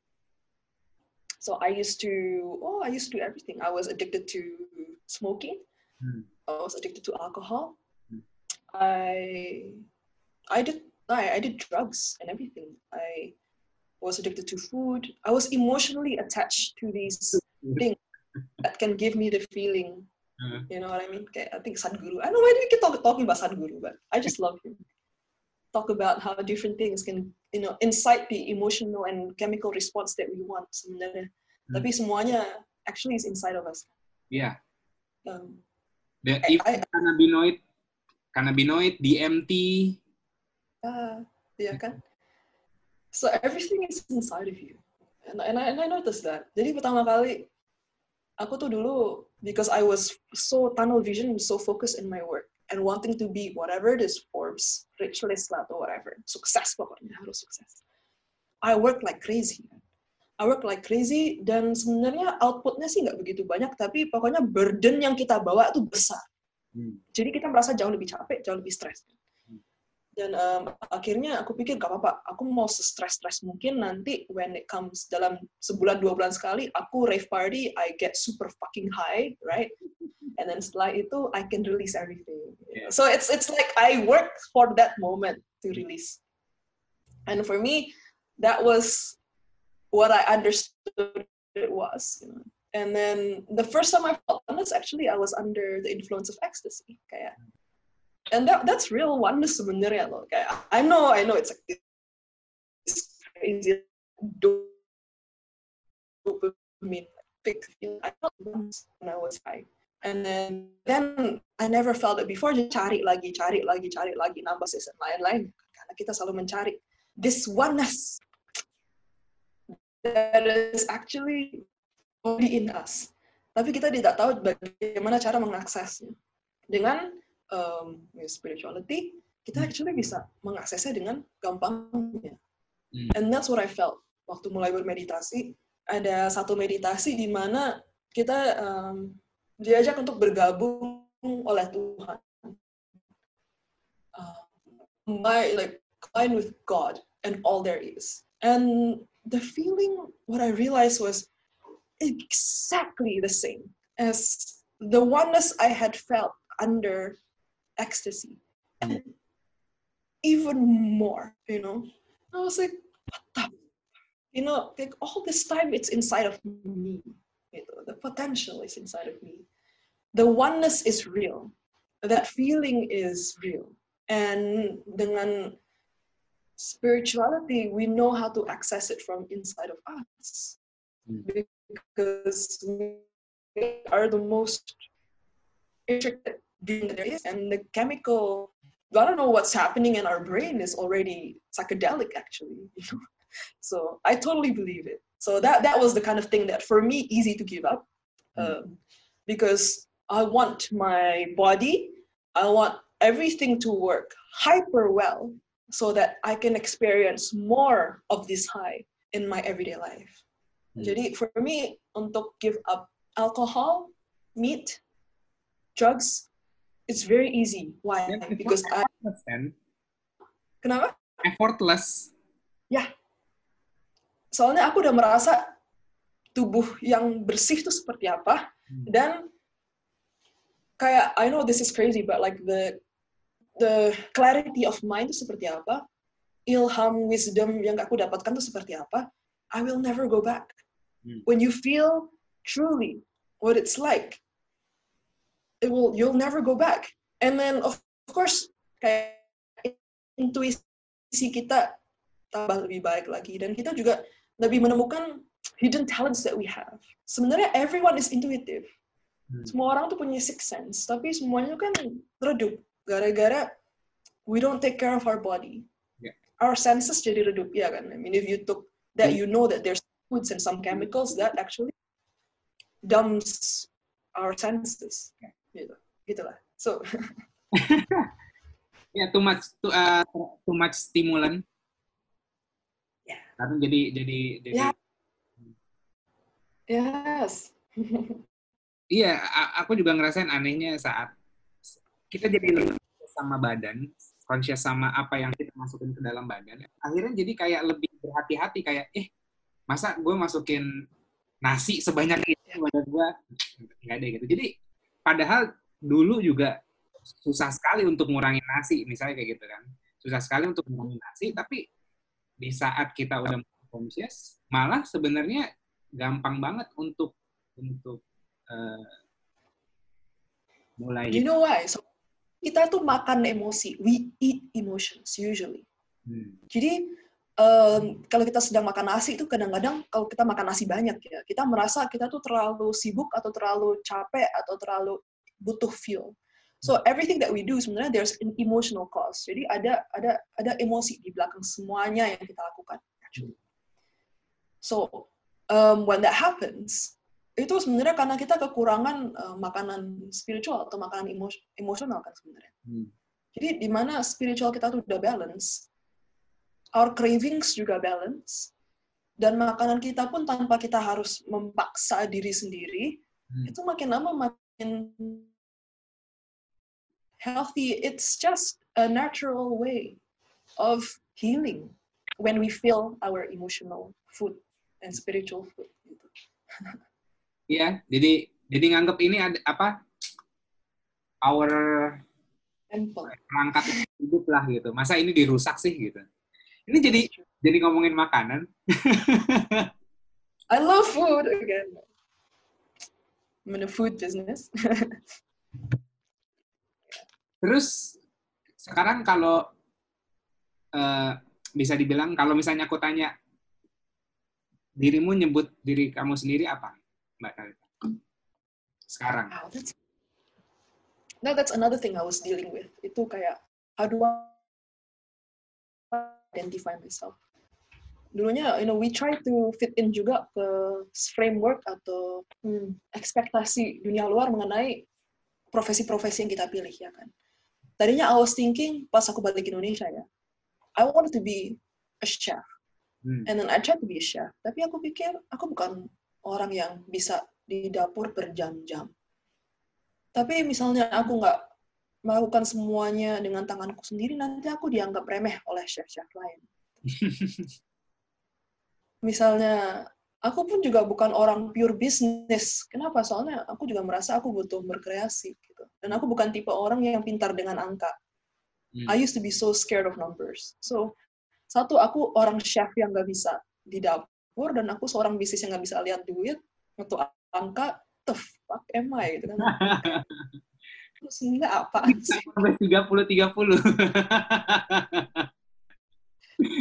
so I used to oh I used to do everything. I was addicted to smoking. Hmm. I was addicted to alcohol. Hmm. I I did I, I did drugs and everything. I was addicted to food. I was emotionally attached to these things that can give me the feeling. Hmm. You know what I mean? I think Sadhguru. I don't know why do we keep talk, talking about Sadhguru, but I just love him. Talk about how different things can, you know, incite the emotional and chemical response that we want sebenarnya. Hmm. Tapi semuanya actually is inside of us. Iya. Um, The I- even cannabinoid, cannabinoid, DMT. uh, yeah, kan? So everything is inside of you. And, and, I, and I noticed that. Jadi pertama kali, aku tuh dulu, because I was so tunnel vision, so focused in my work, and wanting to be whatever it is, Forbes, rich list lah, atau whatever. Sukses pokoknya, harus sukses. I work like crazy. I work like crazy, dan sebenarnya outputnya sih nggak begitu banyak, tapi pokoknya burden yang kita bawa tuh besar. Hmm. Jadi kita merasa jauh lebih capek, jauh lebih stres. Dan em, akhirnya aku pikir gak apa-apa, aku mau se-stres-stres mungkin nanti when it comes dalam sebulan dua bulan sekali, aku rave party, I get super fucking high, right? And then setelah itu I can release everything. Yeah. So it's it's like I work for that moment to release. And for me, that was what I understood it was. You know? And then the first time I felt honest, actually, I was under the influence of ecstasy. Kayak and that that's real oneness sebenarnya loh. Kayak I know I know it's like it's crazy dopamine big I felt once when I was high and then then I never felt it before. Just cari lagi cari lagi cari lagi. Nambah season lain-lain. Karena kita selalu mencari this oneness that is actually already in us. Tapi kita tidak tahu bagaimana cara mengaksesnya. Dengan um, spirituality kita hmm. actually bisa mengaksesnya dengan gampangnya hmm. and that's what I felt waktu mulai bermeditasi ada satu meditasi di mana kita um, diajak untuk bergabung oleh Tuhan uh, my like combine with God and all there is and the feeling what I realized was exactly the same as the oneness I had felt under ecstasy. And even more, you know. I was like, what the you know, like all this time it's inside of me. You know, the potential is inside of me. The oneness is real. That feeling is real. And dengan spirituality, we know how to access it from inside of us. Mm. Because we are the most intricate there is and the chemical i don't know what's happening in our brain is already psychedelic actually. (laughs) So i totally believe it. So that that was the kind of thing that for me easy to give up um, because i want my body i want everything to work hyper well so that i can experience more of this high in my everyday life. Mm. jadi for me untuk give up alcohol meat drugs it's very easy. Why? Yeah, because I. Kan? Kenapa? Effortless. Ya. Soalnya aku udah merasa tubuh yang bersih itu seperti apa hmm. dan kayak I know this is crazy but like the the clarity of mind itu seperti apa ilham wisdom yang aku dapatkan itu seperti apa I will never go back hmm. when you feel truly what it's like it will you'll never go back. And then of course kayak intuisi kita tambah lebih baik lagi. Dan kita juga lebih menemukan hidden talents that we have. Sebenarnya everyone is intuitive. Hmm. semua orang tuh punya six sense tapi semuanya kan redup. Gara-gara we don't take care of our body. Yeah. our senses jadi redup ya kan? I mean if you took that hmm. you know that there's foods and some chemicals that actually dumbs our senses. Yeah gitu gitulah. So (laughs) ya yeah, too much too, uh, too much stimulan yeah. karena jadi jadi jadi yeah. yes. (laughs) Iya aku juga ngerasain anehnya saat kita jadi sama badan conscious sama apa yang kita masukin ke dalam badan akhirnya jadi kayak lebih berhati-hati kayak eh masa gue masukin nasi sebanyak itu badan gue nggak ada gitu. Jadi Padahal dulu juga susah sekali untuk ngurangin nasi, misalnya kayak gitu kan. Susah sekali untuk ngurangin nasi, tapi di saat kita udah conscious, malah sebenarnya gampang banget untuk untuk uh, mulai. You know why? So, kita tuh makan emosi. We eat emotions usually. Hmm. Jadi um, kalau kita sedang makan nasi itu kadang-kadang kalau kita makan nasi banyak ya, kita merasa kita tuh terlalu sibuk atau terlalu capek atau terlalu butuh fuel. So everything that we do sebenarnya there's an emotional cost. Jadi ada ada ada emosi di belakang semuanya yang kita lakukan. So um, when that happens, itu sebenarnya karena kita kekurangan uh, makanan spiritual atau makanan emosional kan sebenarnya. Hmm. Jadi di mana spiritual kita tuh udah balance, our cravings juga balance dan makanan kita pun tanpa kita harus memaksa diri sendiri hmm. itu makin lama makin healthy it's just a natural way of healing when we feel our emotional food and spiritual food Iya, jadi jadi nganggap ini ada apa? Our perangkat hidup lah gitu. Masa ini dirusak sih gitu. Ini jadi jadi ngomongin makanan. I love food again. I'm in the food business. (laughs) Terus sekarang kalau uh, bisa dibilang kalau misalnya aku tanya dirimu nyebut diri kamu sendiri apa, Mbak Talita? Sekarang. Wow, that's, no, that's another thing I was dealing with. Itu kayak how do identify myself? Dulunya, you know, we try to fit in juga ke framework atau hmm, ekspektasi dunia luar mengenai profesi-profesi yang kita pilih, ya kan? Tadinya I was thinking, pas aku balik Indonesia ya, I wanted to be a chef. Hmm. And then I tried to be a chef. Tapi aku pikir, aku bukan orang yang bisa di dapur berjam-jam. Tapi misalnya aku nggak melakukan semuanya dengan tanganku sendiri, nanti aku dianggap remeh oleh chef-chef lain. (laughs) misalnya aku pun juga bukan orang pure business. Kenapa? Soalnya aku juga merasa aku butuh berkreasi gitu. Dan aku bukan tipe orang yang pintar dengan angka. Hmm. I used to be so scared of numbers. So satu aku orang chef yang nggak bisa di dapur dan aku seorang bisnis yang nggak bisa lihat duit untuk angka. The fuck am I gitu kan? (laughs) Enggak apa (laughs) sih? tiga puluh tiga puluh. (laughs)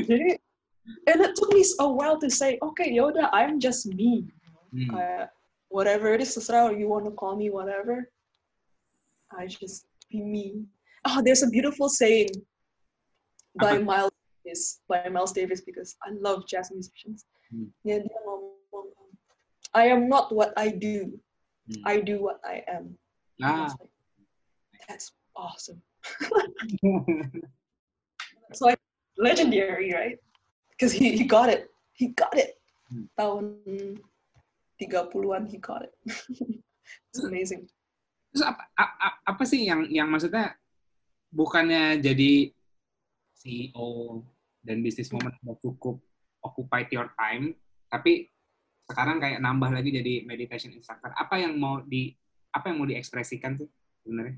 Jadi and it took me a while to say, okay, Yoda, I'm just me. Mm. Uh, whatever it is, Sasra, you want to call me whatever, I just be me. Oh, there's a beautiful saying by uh-huh. Miles Davis, by Miles Davis, because I love jazz musicians. Mm. I am not what I do. Mm. I do what I am. Ah. Like, That's awesome. so like legendary, right? because he, he got it. He got it. Hmm. tahun 30-an he got it. (laughs) It's amazing. Terus apa, apa apa sih yang yang maksudnya bukannya jadi CEO dan bisnis moment udah cukup occupied your time tapi sekarang kayak nambah lagi jadi meditation instructor. Apa yang mau di apa yang mau diekspresikan tuh sebenarnya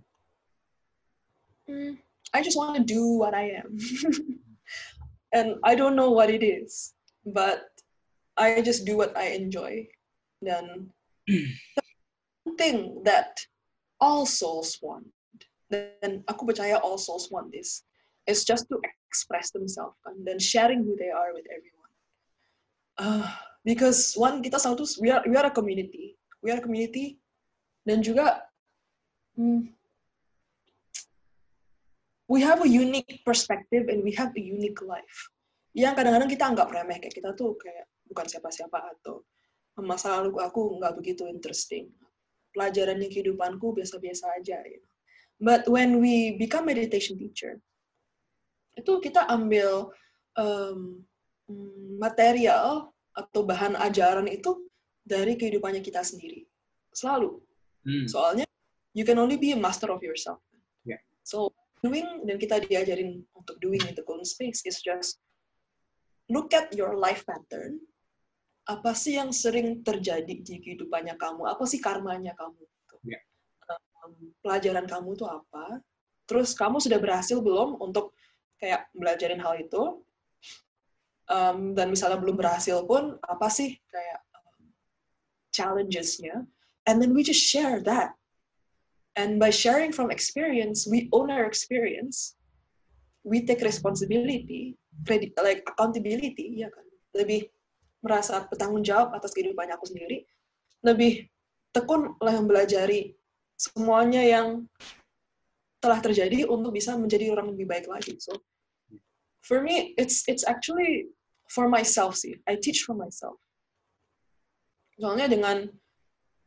mm, I just want to do what I am (laughs) and I don't know what it is, but I just do what I enjoy. Dan (clears throat) thing that all souls want, then aku percaya all souls want this, is just to express themselves and then sharing who they are with everyone. Uh, because one kita selalu we are we are a community, we are a community, dan juga hmm, we have a unique perspective and we have a unique life. Yang kadang-kadang kita anggap remeh kayak kita tuh kayak bukan siapa-siapa atau masa lalu aku nggak begitu interesting. Pelajaran yang kehidupanku biasa-biasa aja. You know. But when we become meditation teacher, itu kita ambil um, material atau bahan ajaran itu dari kehidupannya kita sendiri. Selalu. Hmm. Soalnya you can only be a master of yourself. Yeah. So doing dan kita diajarin untuk doing in the golden space is just look at your life pattern. Apa sih yang sering terjadi di kehidupannya kamu? Apa sih karmanya kamu? Yeah. Um, pelajaran kamu itu apa? Terus kamu sudah berhasil belum untuk kayak belajarin hal itu? Um, dan misalnya belum berhasil pun, apa sih kayak um, challenges-nya? And then we just share that And by sharing from experience, we own our experience. We take responsibility, like accountability, ya kan. Lebih merasa bertanggung jawab atas kehidupannya aku sendiri. Lebih tekun lah yang belajari semuanya yang telah terjadi untuk bisa menjadi orang lebih baik lagi. So, for me, it's it's actually for myself sih. I teach for myself. Soalnya dengan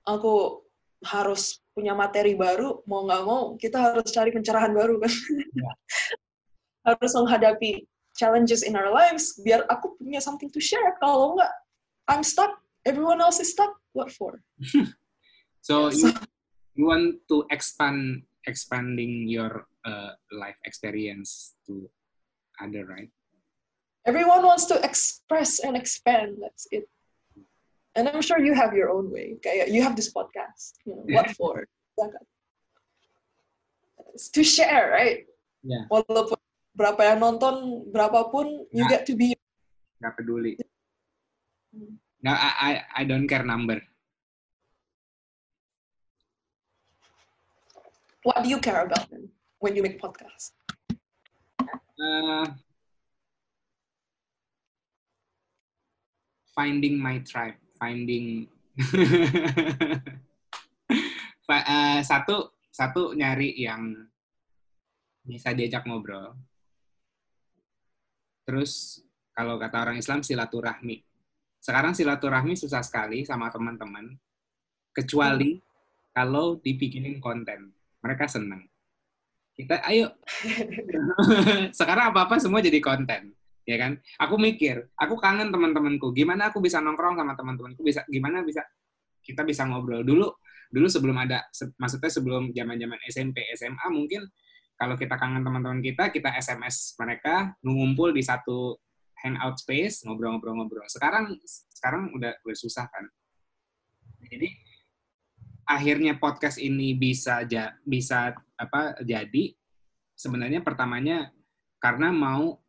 aku harus punya materi baru, mau nggak mau kita harus cari pencerahan baru kan. Yeah. (laughs) harus menghadapi challenges in our lives biar aku punya something to share. Kalau nggak, I'm stuck. Everyone else is stuck. What for? (laughs) so you, you want to expand expanding your uh, life experience to other, right? Everyone wants to express and expand. That's it. And I'm sure you have your own way. Kayak you have this podcast. You know, what for? It's to share, right? Yeah. Walaupun berapa yang nonton, berapapun, you get to be. Gak peduli. No, I, I, I don't care number. What do you care about then when you make podcast? Uh, finding my tribe, finding (laughs) uh, satu satu nyari yang bisa diajak ngobrol. Terus kalau kata orang Islam silaturahmi. Sekarang silaturahmi susah sekali sama teman-teman, kecuali kalau dibikinin konten. Mereka senang. Kita ayo. (laughs) (laughs) Sekarang apa-apa semua jadi konten ya kan? Aku mikir, aku kangen teman-temanku. Gimana aku bisa nongkrong sama teman-temanku? Bisa gimana bisa kita bisa ngobrol dulu dulu sebelum ada se maksudnya sebelum zaman-zaman SMP SMA mungkin kalau kita kangen teman-teman kita kita SMS mereka ngumpul di satu hangout space ngobrol-ngobrol-ngobrol sekarang sekarang udah udah susah kan jadi akhirnya podcast ini bisa ja, bisa apa jadi sebenarnya pertamanya karena mau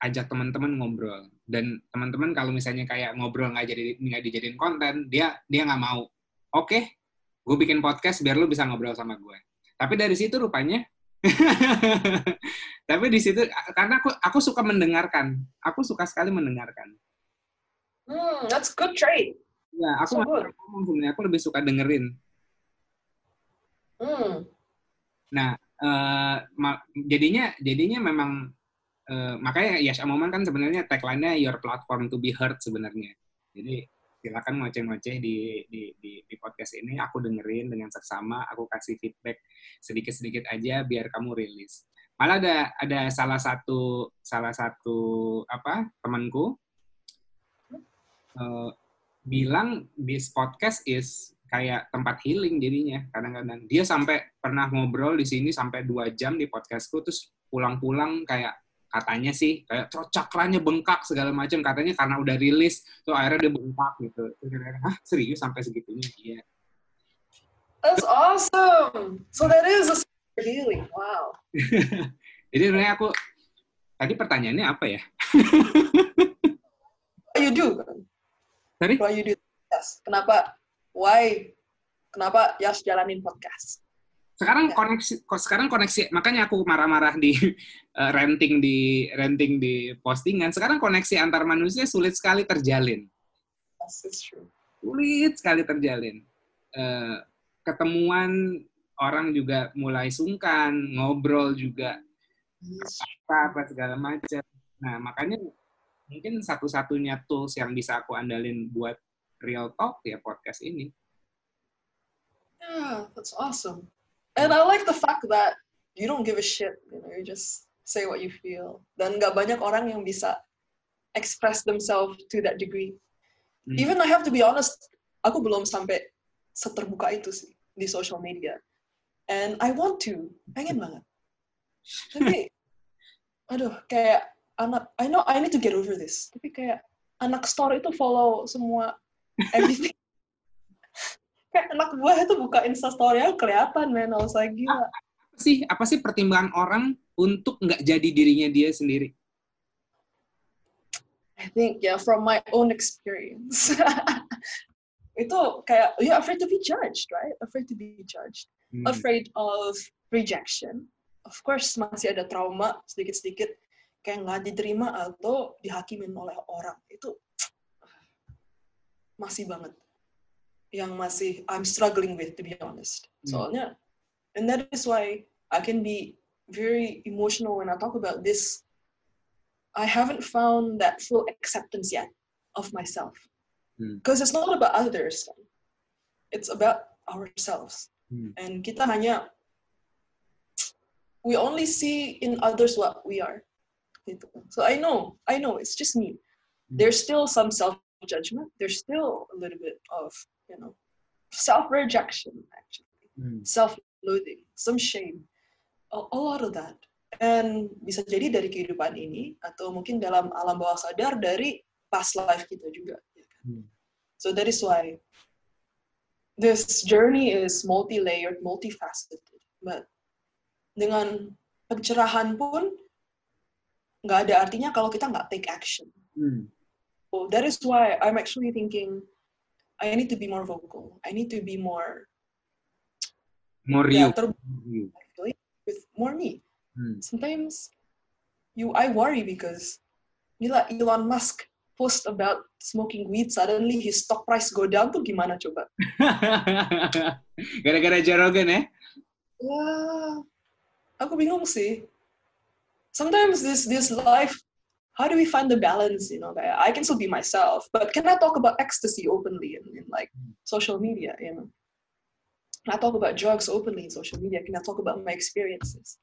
ajak teman-teman ngobrol dan teman-teman kalau misalnya kayak ngobrol nggak jadi nggak dijadiin konten dia dia nggak mau oke okay, gue bikin podcast biar lu bisa ngobrol sama gue. Tapi dari situ rupanya, (laughs) tapi di situ karena aku aku suka mendengarkan, aku suka sekali mendengarkan. Hmm, that's good trait. Ya, aku so ngomong sebenarnya aku lebih suka dengerin. Hmm. Nah, uh, jadinya jadinya memang uh, makanya Yash Amoman kan sebenarnya tagline-nya your platform to be heard sebenarnya. Jadi silakan ngoceh-ngoceh di, di, di, di podcast ini. Aku dengerin dengan seksama, aku kasih feedback sedikit-sedikit aja biar kamu rilis. Malah ada ada salah satu salah satu apa temanku uh, bilang this podcast is kayak tempat healing jadinya kadang-kadang dia sampai pernah ngobrol di sini sampai dua jam di podcastku terus pulang-pulang kayak katanya sih kayak cakranya bengkak segala macam katanya karena udah rilis tuh akhirnya dia bengkak gitu ah serius sampai segitunya iya That's awesome. So that is a healing. Wow. (laughs) Jadi sebenarnya aku tadi pertanyaannya apa ya? What you do? Sorry? What you do? Yes. Kenapa? Why? Kenapa Yas jalanin podcast? Sekarang ya. koneksi sekarang koneksi makanya aku marah-marah di (laughs) uh, renting di renting di postingan. Sekarang koneksi antar manusia sulit sekali terjalin. Sulit sekali terjalin. Uh, ketemuan orang juga mulai sungkan ngobrol juga. Apa apa segala macam. Nah makanya mungkin satu-satunya tools yang bisa aku andalin buat real talk ya podcast ini. Yeah that's awesome And I like the fact that you don't give a shit, you know, you just say what you feel. Dan gak banyak orang yang bisa express themselves to that degree. Hmm. Even I have to be honest, aku belum sampai seterbuka itu sih di social media. And I want to, pengen (laughs) banget. Tapi, aduh, kayak anak, I know I need to get over this. Tapi kayak anak store itu follow semua everything (laughs) kayak anak buah itu buka instastory kelihatan men, I was like, gila. Apa sih, apa sih pertimbangan orang untuk nggak jadi dirinya dia sendiri? I think yeah, from my own experience. (laughs) itu kayak you're afraid to be judged, right? Afraid to be judged. Hmm. Afraid of rejection. Of course masih ada trauma sedikit-sedikit kayak nggak diterima atau dihakimin oleh orang. Itu masih banget yang masih I'm struggling with to be honest. Soalnya, and that is why I can be very emotional when I talk about this. I haven't found that full acceptance yet of myself because hmm. it's not about others. It's about ourselves. Hmm. And kita hanya we only see in others what we are. So I know, I know, it's just me. Hmm. There's still some self judgment. There's still a little bit of you know, self-rejection, actually, hmm. self-loathing, some shame, a, a lot of that. And bisa jadi dari kehidupan ini, atau mungkin dalam alam bawah sadar dari past life kita juga. Ya kan? hmm. So that is why this journey is multi-layered, multifaceted. But dengan pencerahan pun nggak ada artinya kalau kita nggak take action. Hmm. So that is why I'm actually thinking I need to be more vocal. I need to be more more yeah, you. with more me. Hmm. Sometimes you I worry because gila Elon Musk post about smoking weed suddenly his stock price go down tuh gimana coba? (laughs) Gara-gara Jarogan ya? Ya, aku bingung sih. Sometimes this this life, how do we find the balance? You know, kayak I can still be myself, but can I talk about ecstasy openly in, in like social media? You know, can I talk about drugs openly in social media? Can I talk about my experiences?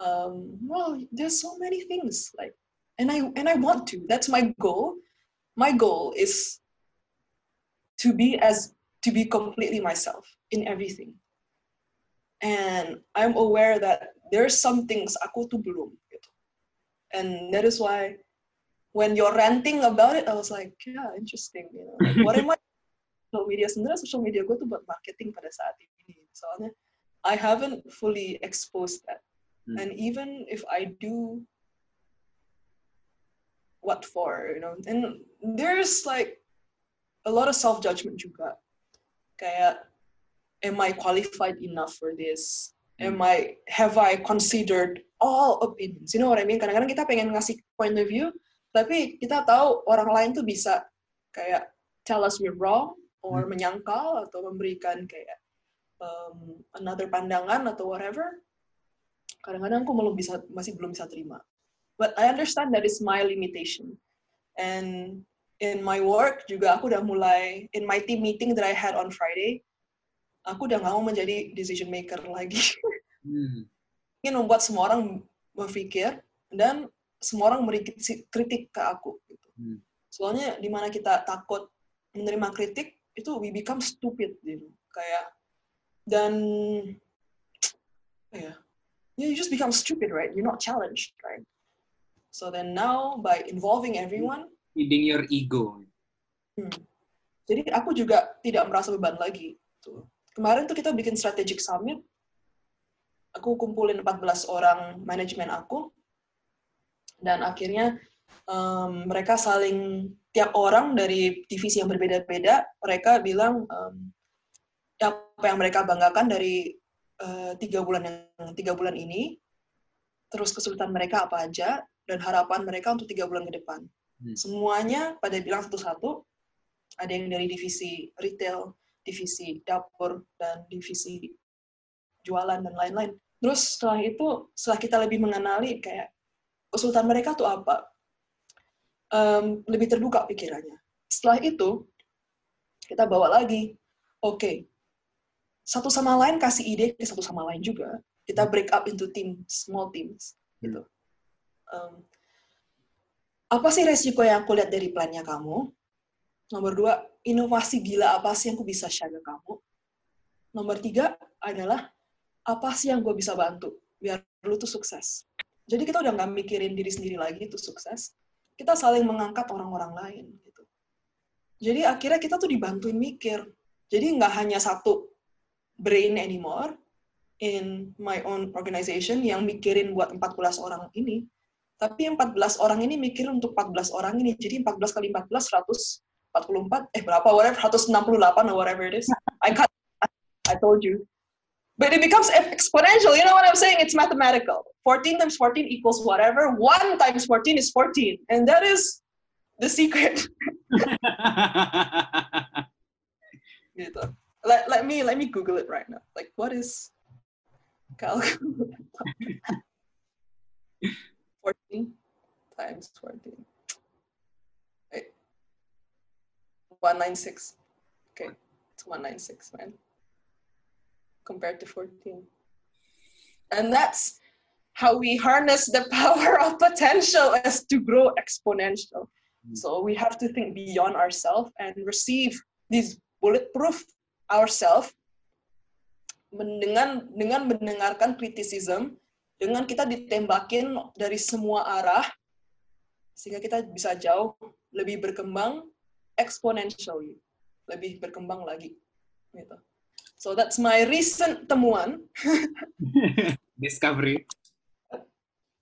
Um, well, there's so many things like and I and I want to. That's my goal. My goal is to be as to be completely myself in everything. And I'm aware that there's some things aku tuh belum. And that is why when you're ranting about it, I was like, yeah, interesting. You know, like, what am I? (laughs) Social media sebenarnya social media gue tuh buat marketing pada saat ini. Soalnya I haven't fully exposed that. Hmm. And even if I do what for you know and there's like a lot of self judgment juga kayak am I qualified enough for this am I have I considered all opinions you know what I mean kadang-kadang kita pengen ngasih point of view tapi kita tahu orang lain tuh bisa kayak tell us we're wrong or hmm. menyangkal atau memberikan kayak um, another pandangan atau whatever kadang-kadang aku belum bisa masih belum bisa terima but I understand that is my limitation. And in my work juga aku udah mulai in my team meeting that I had on Friday, aku udah nggak mau menjadi decision maker lagi. hmm. Ingin membuat semua orang berpikir dan semua orang memberi kritik ke aku. Gitu. Hmm. Soalnya di mana kita takut menerima kritik itu we become stupid gitu. Kayak dan ya, yeah, you just become stupid, right? You're not challenged, right? So then now by involving everyone, feeding your ego. Hmm, jadi aku juga tidak merasa beban lagi. Tuh. Kemarin tuh kita bikin strategic summit. Aku kumpulin 14 orang manajemen aku. Dan akhirnya um, mereka saling tiap orang dari divisi yang berbeda-beda, mereka bilang um, apa yang mereka banggakan dari uh, tiga bulan yang tiga bulan ini, terus kesulitan mereka apa aja, dan harapan mereka untuk tiga bulan ke depan. Hmm. Semuanya pada bilang satu-satu, ada yang dari divisi retail, divisi dapur, dan divisi jualan, dan lain-lain. Terus setelah itu, setelah kita lebih mengenali kayak kesulitan mereka tuh apa, um, lebih terbuka pikirannya. Setelah itu, kita bawa lagi, oke, okay, satu sama lain kasih ide ke satu sama lain juga. Kita break up into team, small teams, gitu um, apa sih resiko yang aku lihat dari plannya kamu? Nomor dua, inovasi gila apa sih yang aku bisa share ke kamu? Nomor tiga adalah, apa sih yang gue bisa bantu biar lu tuh sukses? Jadi kita udah nggak mikirin diri sendiri lagi tuh sukses. Kita saling mengangkat orang-orang lain. Gitu. Jadi akhirnya kita tuh dibantuin mikir. Jadi nggak hanya satu brain anymore in my own organization yang mikirin buat 14 orang ini, tapi 14 orang ini mikir untuk 14 orang ini. Jadi 14 kali 14, 144, eh berapa, whatever, 168 or whatever it is. I got, I told you. But it becomes exponential. You know what I'm saying? It's mathematical. 14 times 14 equals whatever. 1 times 14 is 14. And that is the secret. gitu. (laughs) (laughs) Let, let me let me Google it right now. Like, what is calculus? (laughs) 14 times 14. Wait. 196. Okay, it's 196, man. Compared to 14. And that's how we harness the power of potential as to grow exponential. Mm. So we have to think beyond ourselves and receive these bulletproof ourselves dengan dengan mendengarkan criticism dengan kita ditembakin dari semua arah sehingga kita bisa jauh lebih berkembang exponentially lebih berkembang lagi gitu. So that's my recent temuan. (laughs) Discovery.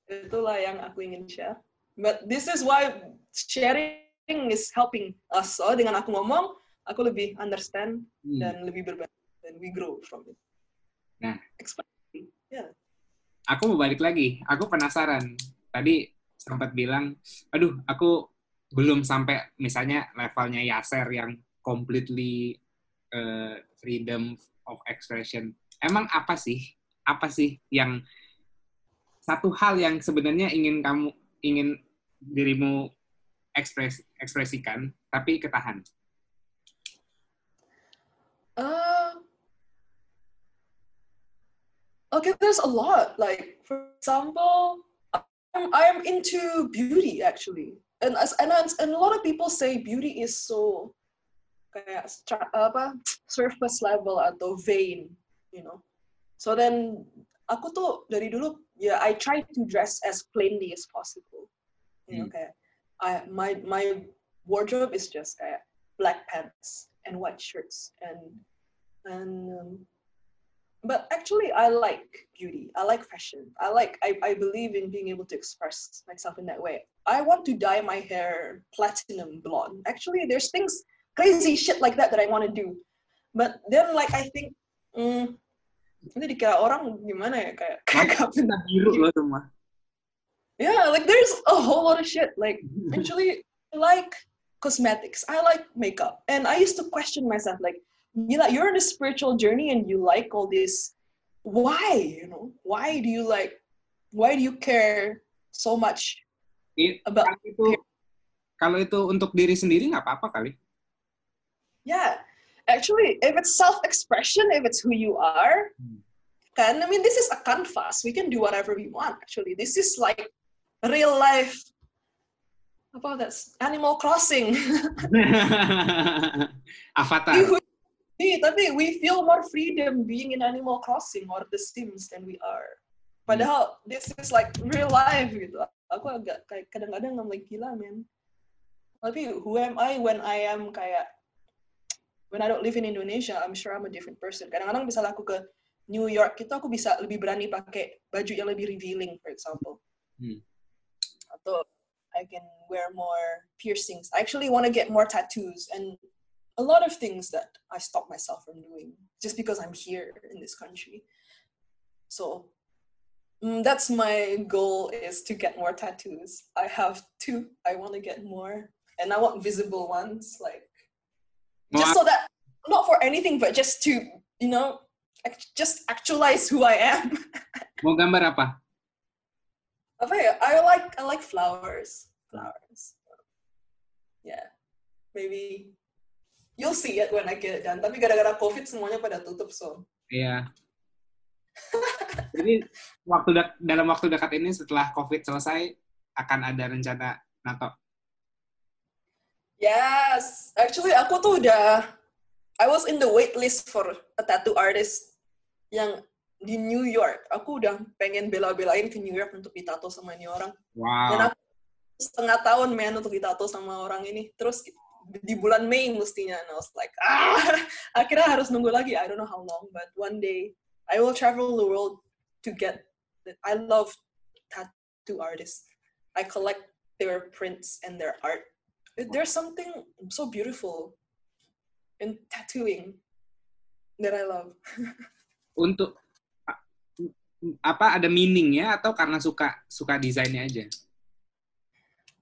Itulah yang aku ingin share. But this is why sharing is helping us. So dengan aku ngomong aku lebih understand hmm. dan lebih berbeda dan we grow from it. Nah. Yeah. Aku mau balik lagi. Aku penasaran. tadi sempat bilang, aduh aku belum sampai misalnya levelnya Yaser yang completely uh, freedom of expression. Emang apa sih? Apa sih yang satu hal yang sebenarnya ingin kamu ingin dirimu ekspres, ekspresikan tapi ketahan? Uh, okay, there's a lot. Like for example, I'm, I'm into beauty actually. And as and, and a lot of people say beauty is so kayak apa surface level atau vain, you know. So then aku tuh dari dulu ya yeah, I try to dress as plainly as possible. You know, hmm. kayak I my my wardrobe is just kayak black pants and white shirts and and um, but actually i like beauty. I like fashion. I like I, I believe in being able to express myself in that way. I want to dye my hair platinum blonde. Actually there's things crazy shit like that that i want to do. But then like i think mm, dikira orang gimana ya kayak (laughs) biru loh semua. Yeah like there's a whole lot of shit. Like (laughs) actually I like cosmetics. I like makeup. And i used to question myself like you know you're on a spiritual journey and you like all this. Why you know? Why do you like why do you care so much It, about kalau itu kalau itu untuk diri sendiri nggak apa-apa kali. Yeah. Actually if it's self-expression if it's who you are hmm. kan I mean this is a canvas. We can do whatever we want actually. This is like real life apa that's Animal Crossing. (laughs) Avatar tapi we feel more freedom being in Animal Crossing or The Sims than we are. Padahal this is like real life gitu. Aku agak kayak kadang-kadang I'm like gila man. Tapi who am I when I am kayak when I don't live in Indonesia, I'm sure I'm a different person. Kadang-kadang bisa aku ke New York itu aku bisa lebih berani pakai baju yang lebih revealing, for example. Hmm. Atau I can wear more piercings. I actually want to get more tattoos and a lot of things that I stop myself from doing just because I'm here in this country. So mm, that's my goal is to get more tattoos. I have two. I want to get more, and I want visible ones, like just so that not for anything, but just to you know, just actualize who I am. (laughs) Mau gambar apa? Apa ya? I like I like flowers. Flowers. Yeah, maybe you'll see it when I get it done. Tapi gara-gara COVID semuanya pada tutup, so. Iya. Jadi waktu dalam waktu dekat ini setelah COVID selesai akan ada rencana NATO. Yes, actually aku tuh udah I was in the wait list for a tattoo artist yang di New York. Aku udah pengen bela-belain ke New York untuk ditato sama ini orang. Wow. Dan aku setengah tahun men untuk ditato sama orang ini. Terus di bulan Mei mestinya and I was like ah! (laughs) Akhirnya harus nunggu lagi I don't know how long but one day I will travel the world to get I love tattoo artists. I collect their prints and their art. There's something so beautiful in tattooing that I love. (laughs) Untuk apa ada meaningnya atau karena suka suka desainnya aja?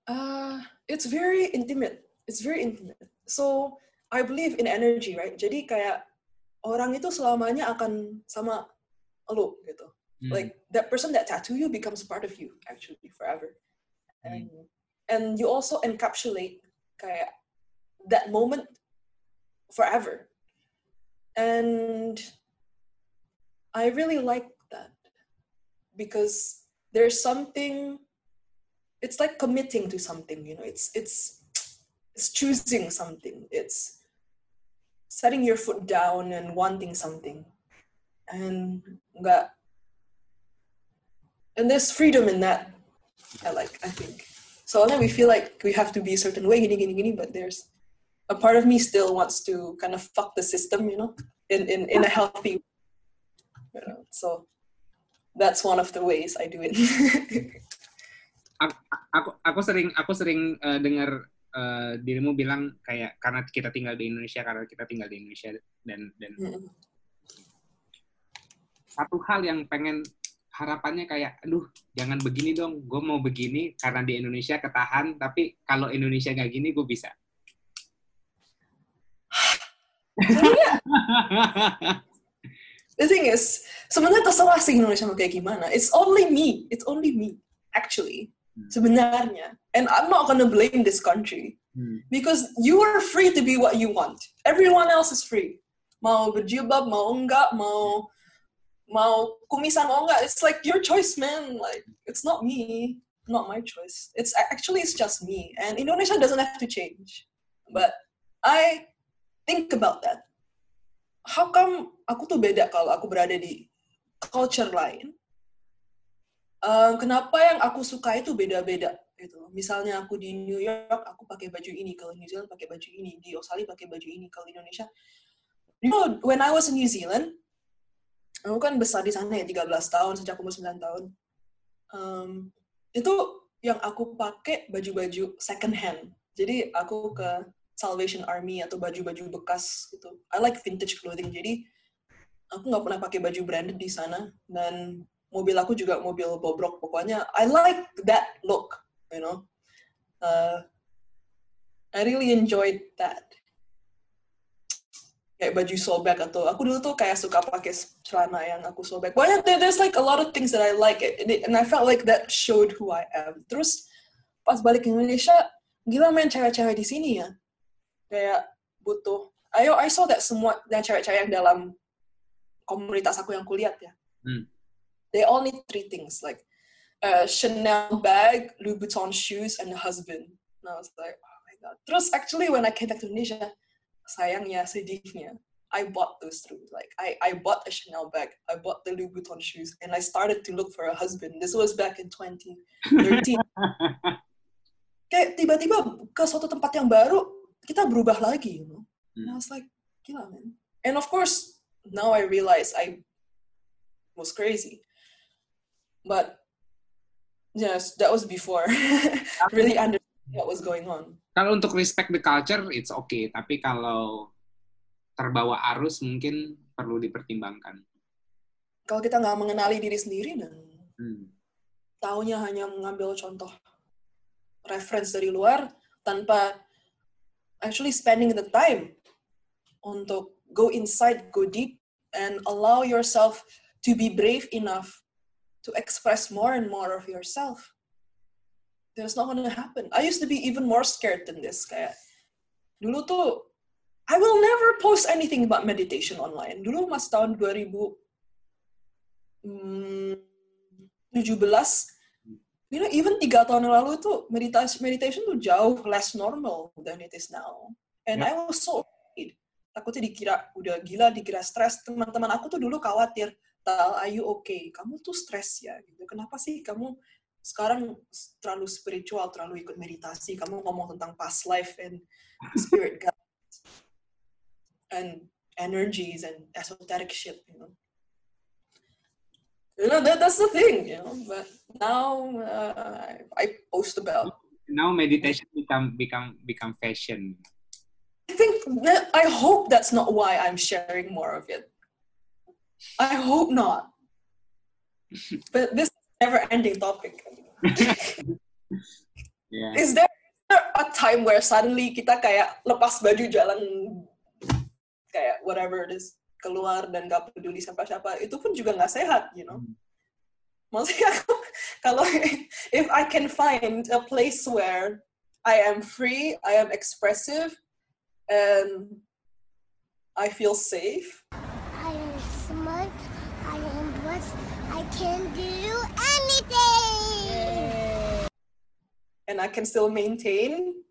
Uh, it's very intimate it's very intimate. So I believe in energy, right? Jadi kayak orang itu selamanya akan sama lo gitu. Mm. Like that person that tattoo you becomes part of you actually forever. Mm. And and you also encapsulate kayak that moment forever. And I really like that because there's something it's like committing to something you know it's it's it's choosing something. It's setting your foot down and wanting something. And that and there's freedom in that i like i think. So then we feel like we have to be a certain way gini, gini, gini, but there's a part of me still wants to kind of fuck the system you know in in, in a healthy you know so that's one of the ways i do it. (laughs) Aku aku sering aku sering uh, dengar uh, dirimu bilang kayak karena kita tinggal di Indonesia karena kita tinggal di Indonesia dan dan hmm. satu hal yang pengen harapannya kayak, aduh, jangan begini dong. Gue mau begini karena di Indonesia ketahan, tapi kalau Indonesia nggak gini, gue bisa. The thing is, sebenarnya terserah sih Indonesia mau kayak gimana. It's only me. It's only me, actually. Hmm. Sebenarnya. And I'm not gonna blame this country. Hmm. Because you are free to be what you want. Everyone else is free. Mau berjilbab, mau enggak, mau mau kumisan, mau enggak. It's like your choice, man. Like, it's not me. Not my choice. It's actually, it's just me. And Indonesia doesn't have to change. But I think about that. How come aku tuh beda kalau aku berada di culture lain? Um, kenapa yang aku suka itu beda-beda gitu. Misalnya aku di New York aku pakai baju ini, kalau New Zealand pakai baju ini, di Australia pakai baju ini, kalau di Indonesia. You know, when I was in New Zealand, aku kan besar di sana ya 13 tahun sejak umur 9 tahun. Um, itu yang aku pakai baju-baju second hand. Jadi aku ke Salvation Army atau baju-baju bekas gitu. I like vintage clothing. Jadi aku nggak pernah pakai baju branded di sana dan mobil aku juga mobil bobrok pokoknya. I like that look, you know. Uh, I really enjoyed that. Kayak baju sobek atau aku dulu tuh kayak suka pakai celana yang aku sobek. Pokoknya there's like a lot of things that I like it, and I felt like that showed who I am. Terus pas balik ke Indonesia, gila main cewek-cewek di sini ya kayak butuh ayo I saw that semua dan cewek-cewek yang dalam komunitas aku yang kulihat ya Hmm. they all need three things like a Chanel bag Louis Vuitton shoes and a husband. And I was like oh my god. Terus actually when I came back to Indonesia sayangnya sedihnya I bought those three like I I bought a Chanel bag I bought the Louis Vuitton shoes and I started to look for a husband. This was back in 2013 (laughs) kayak tiba-tiba ke suatu tempat yang baru kita berubah lagi you know? And I was like gila man. And of course now I realize I was crazy. But yes that was before (laughs) really understand what was going on Kalau untuk respect the culture, it's okay. Tapi kalau terbawa arus, mungkin perlu dipertimbangkan. kalau kita nggak mengenali diri sendiri dan Hmm. taunya hanya mengambil contoh reference dari luar tanpa actually spending the time untuk go inside, go deep, and allow yourself to be brave enough to express more and more of yourself. Then it's not gonna happen. I used to be even more scared than this. Kayak dulu tuh I will never post anything about meditation online. Dulu mas tahun 2017, you know, even tiga tahun yang lalu itu meditasi meditation tuh jauh less normal than it is now. And Yeah. I was so afraid. Takutnya dikira udah gila, dikira stres. Teman-teman aku tuh dulu khawatir, Tal, are you okay? Kamu tuh stres ya? Gitu. Kenapa sih kamu sekarang terlalu spiritual, terlalu ikut meditasi? Kamu ngomong tentang past life and spirit (laughs) guides and energies and esoteric shit, you know. You know, that, that's the thing, you know. But now uh, I, I post about. Now meditation become become become fashion. I think that I hope that's not why I'm sharing more of it. I hope not. but this is never ending topic. Yeah. Is there a time where suddenly kita kayak lepas baju jalan kayak whatever it is keluar dan gak peduli siapa-siapa itu pun juga nggak sehat, you know. Maksudnya aku (laughs) kalau if I can find a place where I am free, I am expressive, and I feel safe, and I can still maintain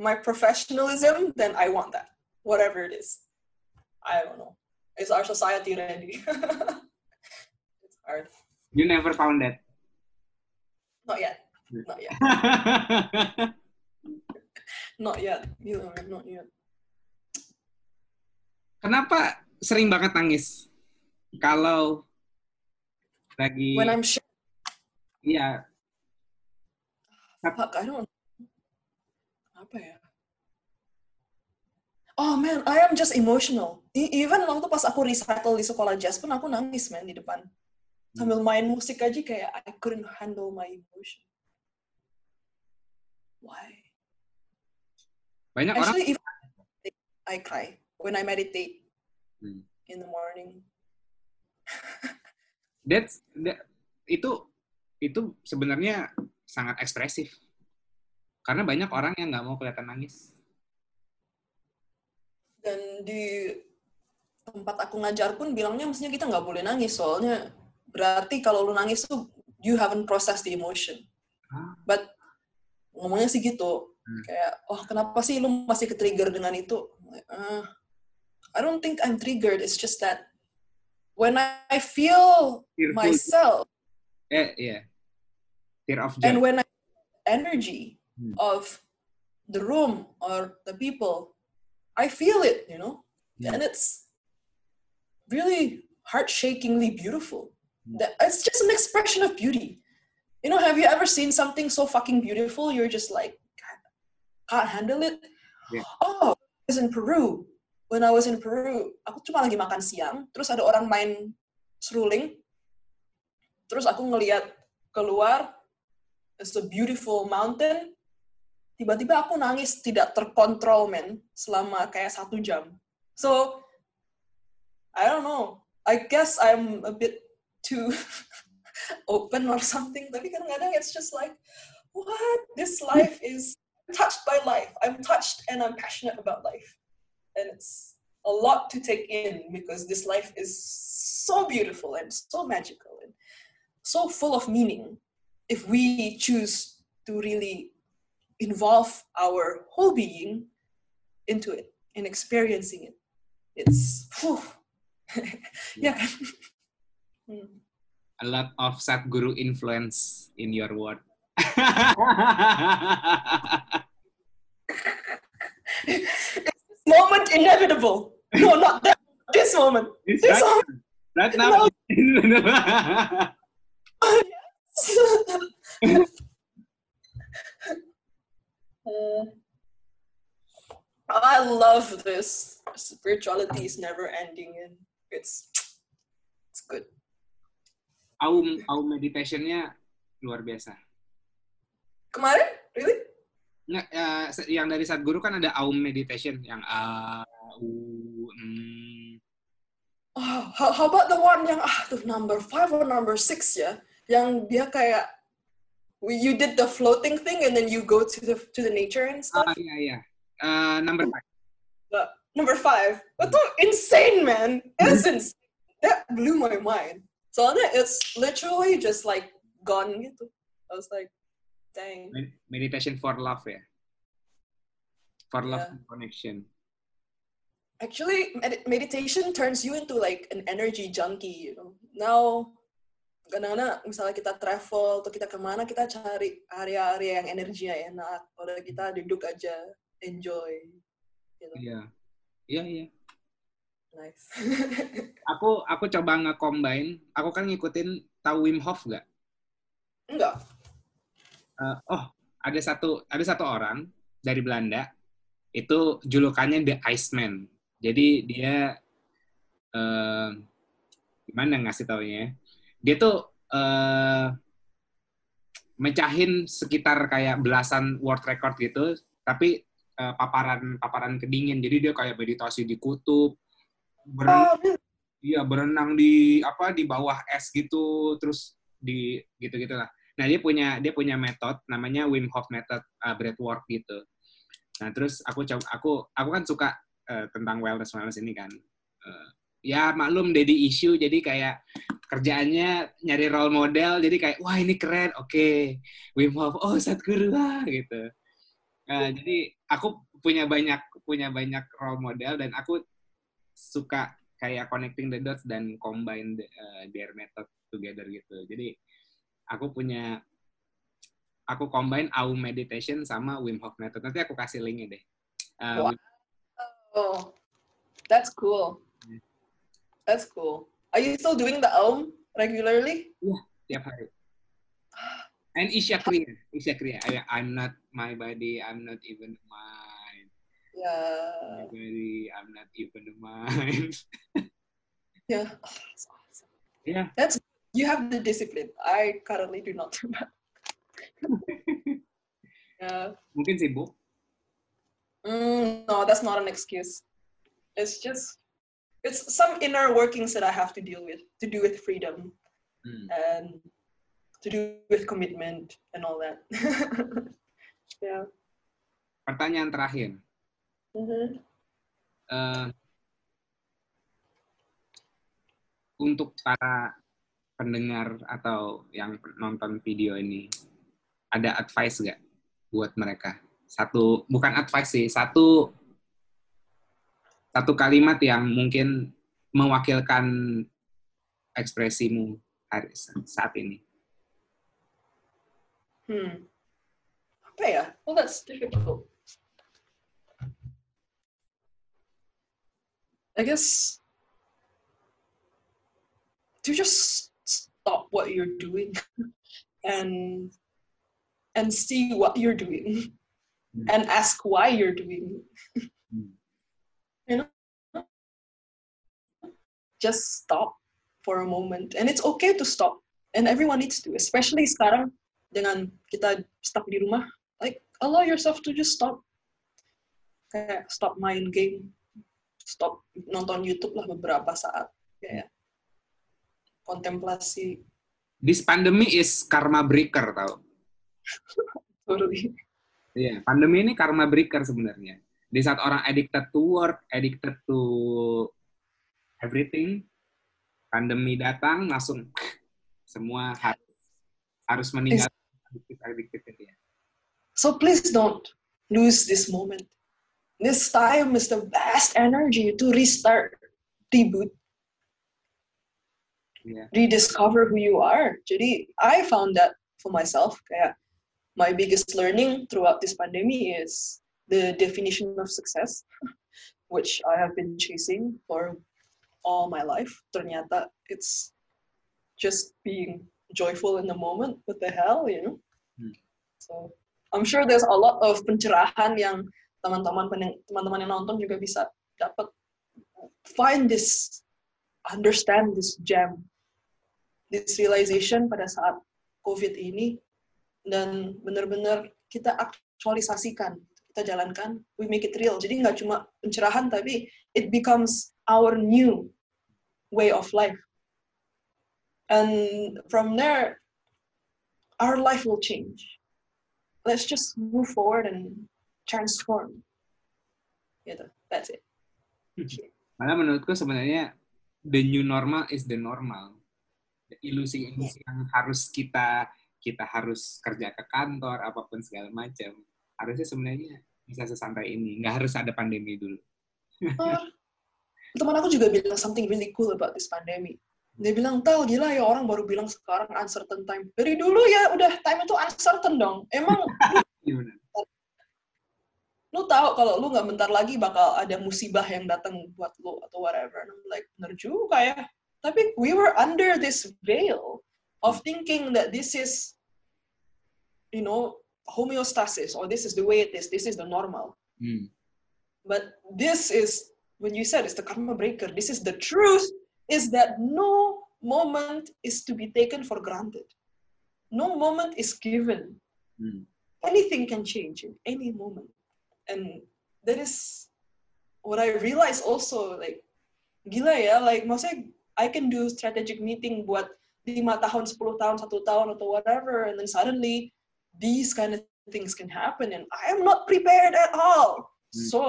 my professionalism, then I want that, whatever it is. I don't know. Is our society ready? (laughs) it's hard. You never found that. Not yet. Not yet. (laughs) Not yet. You know, not yet. Kenapa sering banget nangis? Kalau lagi When I'm sure, iya fuck, I don't. Apa ya? Oh man, I am just emotional. E- Even waktu pas aku recital di sekolah jazz pun aku nangis man di depan. sambil main musik aja kayak I couldn't handle my emotion. Why? Banyak orang Actually, I cry when I meditate Hmm. in the morning. (laughs) that's that- itu itu sebenarnya sangat ekspresif. Karena banyak orang yang nggak mau kelihatan nangis. Dan di tempat aku ngajar pun bilangnya mestinya kita nggak boleh nangis soalnya berarti kalau lu nangis tuh you haven't processed the emotion. Ah. But ngomongnya sih gitu Hmm. kayak oh kenapa sih lu masih ke-trigger dengan itu? "Ah, I don't think I'm triggered. It's just that when I feel myself Eh, iya. Of and when I energy Hmm. of the room or the people, I feel it, you know, Hmm. and it's really heart-shakingly beautiful. Hmm. That it's just an expression of beauty. You know, have you ever seen something so fucking beautiful? You're just like can't handle it. Yeah. Oh, I was in Peru. When I was in Peru, aku cuma lagi makan siang, terus ada orang main seruling, terus aku ngeliat keluar, it's a beautiful mountain, tiba-tiba aku nangis tidak terkontrol, men, selama kayak satu jam. So, I don't know. I guess I'm a bit too (laughs) open or something, tapi kadang-kadang it's just like, what? This life is touched by life. I'm touched and I'm passionate about life. And it's a lot to take in because this life is so beautiful and so magical and so full of meaning if we choose to really involve our whole being into it and experiencing it. It's (laughs) yeah. kan? Hmm. A lot of Sadhguru influence in your word. (laughs) moment inevitable. No, not that. This moment. It's This right, moment. right now. (laughs) Uh, I love this. Spirituality is never ending and it's it's good. Aum, Aum meditationnya luar biasa. Kemarin? Really? Nggak, se- yang dari Sadhguru kan ada Aum meditation yang A, U, mm, Oh, how, how about the one yang ah tuh number five or number six ya? Yang dia kayak you did the floating thing and then you go to the to the nature and stuff. ah iya iya. Eh, number five. Number five. Itu insane, man. It's insane. That blew my mind. Soalnya it's literally just like gone gitu. I was like, dang. Med- Meditation for love ya. For love Yeah. and connection. Actually, med- meditation turns you into like an energy junkie, you know. Now, kadang-kadang misalnya kita travel atau kita ke mana, kita cari area-area yang energinya enak. Kalau kita duduk aja, enjoy. Know, Iya. Iya iya. nice. (laughs) Aku aku coba nge-combine. Aku kan ngikutin tahu Wim Hof nggak? Enggak. Eh, oh, ada satu ada satu orang dari Belanda itu julukannya The Iceman. Jadi dia eh gimana ngasih taunya? Dia tuh eh mecahin sekitar kayak belasan world record gitu, tapi eh, paparan paparan kedingin. Jadi dia kayak meditasi di kutub, berenang, Oh, iya berenang di apa di bawah es gitu, terus di gitu gitulah. Nah dia punya dia punya metode namanya Wim Hof method uh, breathwork gitu. Nah terus aku coba aku aku kan suka uh, tentang wellness wellness ini kan. Uh, ya maklum daddy issue jadi kayak kerjaannya nyari role model jadi kayak wah ini keren oke Wim Hof oh Sadhguru lah gitu. Uh, jadi aku punya banyak punya banyak role model dan aku suka kayak connecting the dots dan combine the, uh, their method together gitu. Jadi aku punya aku combine Aum meditation sama Wim Hof method. Nanti aku kasih linknya deh. Uh, Wow. Oh, that's cool. That's cool. Are you still doing the Aum regularly? Yeah, tiap hari. And Isya Kriya, Isya Kriya. I, I'm not my body, I'm not even mind. Yeah. My body, I'm not even mind. (laughs) Yeah. Oh, that's awesome. Yeah. That's you have the discipline. I currently do not do (laughs) that. yeah. Mungkin sibuk. Mm, no, that's not an excuse. It's just it's some inner workings that I have to deal with to do with freedom Hmm. and to do with commitment and all that. (laughs) yeah. Pertanyaan terakhir. Mhm. Eh, untuk para pendengar atau yang nonton video ini, ada advice nggak buat mereka? Satu, bukan advice sih, satu satu kalimat yang mungkin mewakilkan ekspresimu hari, saat ini. Hmm. Apa ya? Well, that's difficult. I guess to just stop what you're doing (laughs) and and see what you're doing Hmm. and ask why you're doing just stop for a moment. And it's okay to stop. And everyone needs to especially sekarang dengan kita stuck di rumah like allow yourself to just stop. Kayak stop main game stop nonton YouTube lah beberapa saat. Kayak kontemplasi. This pandemic is karma breaker tau. (laughs) totally Iya, pandemi ini karma breaker sebenarnya. Di saat orang addicted to work, addicted to everything, pandemi datang langsung semua harus harus meninggal addicted addicted ya. so please don't lose this moment this time is the best energy to restart reboot Iya. rediscover who you are. Jadi I found that for myself. Kayak my biggest learning throughout this pandemic is the definition of success, (laughs) which I have been chasing for all my life. Ternyata it's just being joyful in the moment. What the hell, you know? Hmm. So I'm sure there's a lot of pencerahan yang teman-teman teman-teman yang nonton juga bisa dapat find this understand this gem this realization pada saat COVID ini dan benar-benar kita aktualisasikan, kita jalankan, we make it real. Jadi nggak cuma pencerahan, tapi it becomes our new way of life. And from there, our life will change. Let's just move forward and transform. Gitu, that's it. Malah menurutku sebenarnya the new normal is the normal. Ilusi-ilusi yang harus kita kita harus kerja ke kantor apa pun segala macam harusnya sebenarnya bisa sesantai ini nggak harus ada pandemi dulu Uh, teman aku juga bilang something really cool about this pandemic. Dia bilang, Tal, gila ya orang baru bilang sekarang uncertain time. Dari dulu ya udah time itu uncertain dong. Emang (laughs) Gimana? lu tahu kalau lu nggak bentar lagi bakal ada musibah yang datang buat lu atau whatever. And I'm like, bener juga ya. Tapi we were under this veil of thinking that this is, you know, homeostasis or this is the way it is. This is the normal. Hmm. But this is, when you said it's the karma breaker, this is the truth, is that no moment is to be taken for granted. No moment is given. Hmm. Anything can change in any moment. And that is what I realized also, like, gila ya, like, maksudnya I can do strategic meeting buat lima tahun, 10 tahun, satu tahun, atau whatever, and then suddenly these kind of things can happen, and I am not prepared at all. Hmm. So,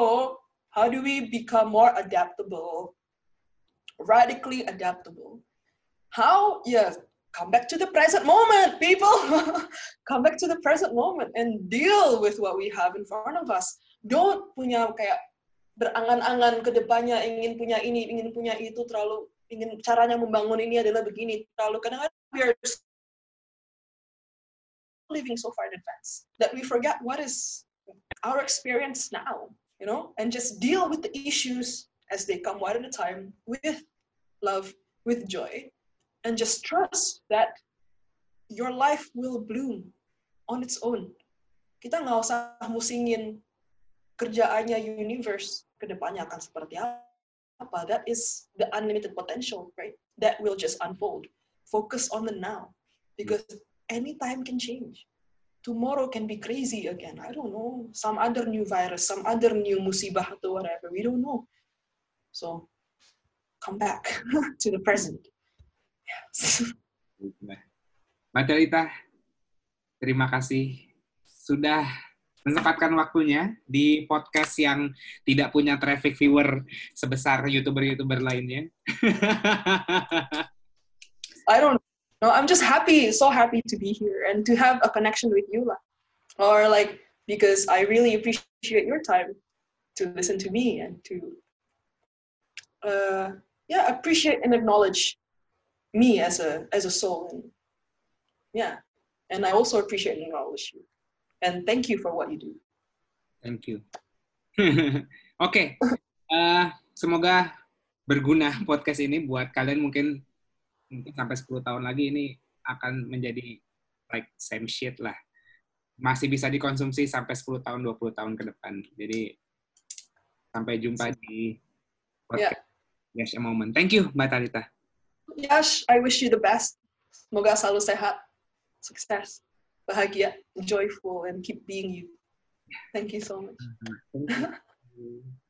how do we become more adaptable, radically adaptable? How? Yeah, come back to the present moment, people. (laughs) come back to the present moment and deal with what we have in front of us. Don't punya kayak berangan-angan ke depannya ingin punya ini, ingin punya itu terlalu ingin caranya membangun ini adalah begini terlalu kadang-kadang we are living so far in advance that we forget what is our experience now, you know, and just deal with the issues as they come one at a time with love, with joy, and just trust that your life will bloom on its own. Kita nggak usah musingin kerjaannya universe ke depannya akan seperti apa. That is the unlimited potential, right? That will just unfold. focus on the now because anytime can change. Tomorrow can be crazy again. I don't know. Some other new virus, some other new musibah or whatever. We don't know. So come back (laughs) to the present. Yes. (laughs) Terima kasih sudah menyempatkan waktunya di podcast yang tidak punya traffic viewer sebesar youtuber-youtuber lainnya. (laughs) I don't know. I'm just happy, so happy to be here and to have a connection with you. Or like, because I really appreciate your time to listen to me and to, uh, yeah, appreciate and acknowledge me as a, as a soul. And yeah, and I also appreciate and acknowledge you. And thank you for what you do. Thank you. (laughs) Oke, Eh, (laughs) semoga berguna podcast ini buat kalian mungkin mungkin sampai 10 tahun lagi ini akan menjadi like same shit lah. Masih bisa dikonsumsi sampai 10 tahun, 20 tahun ke depan. Jadi sampai jumpa di podcast Yes a Moment. Thank you, Mbak Talita. Yash, I wish you the best. Semoga selalu sehat, sukses, bahagia, joyful, and keep being you. Thank you so much. Thank you. (laughs)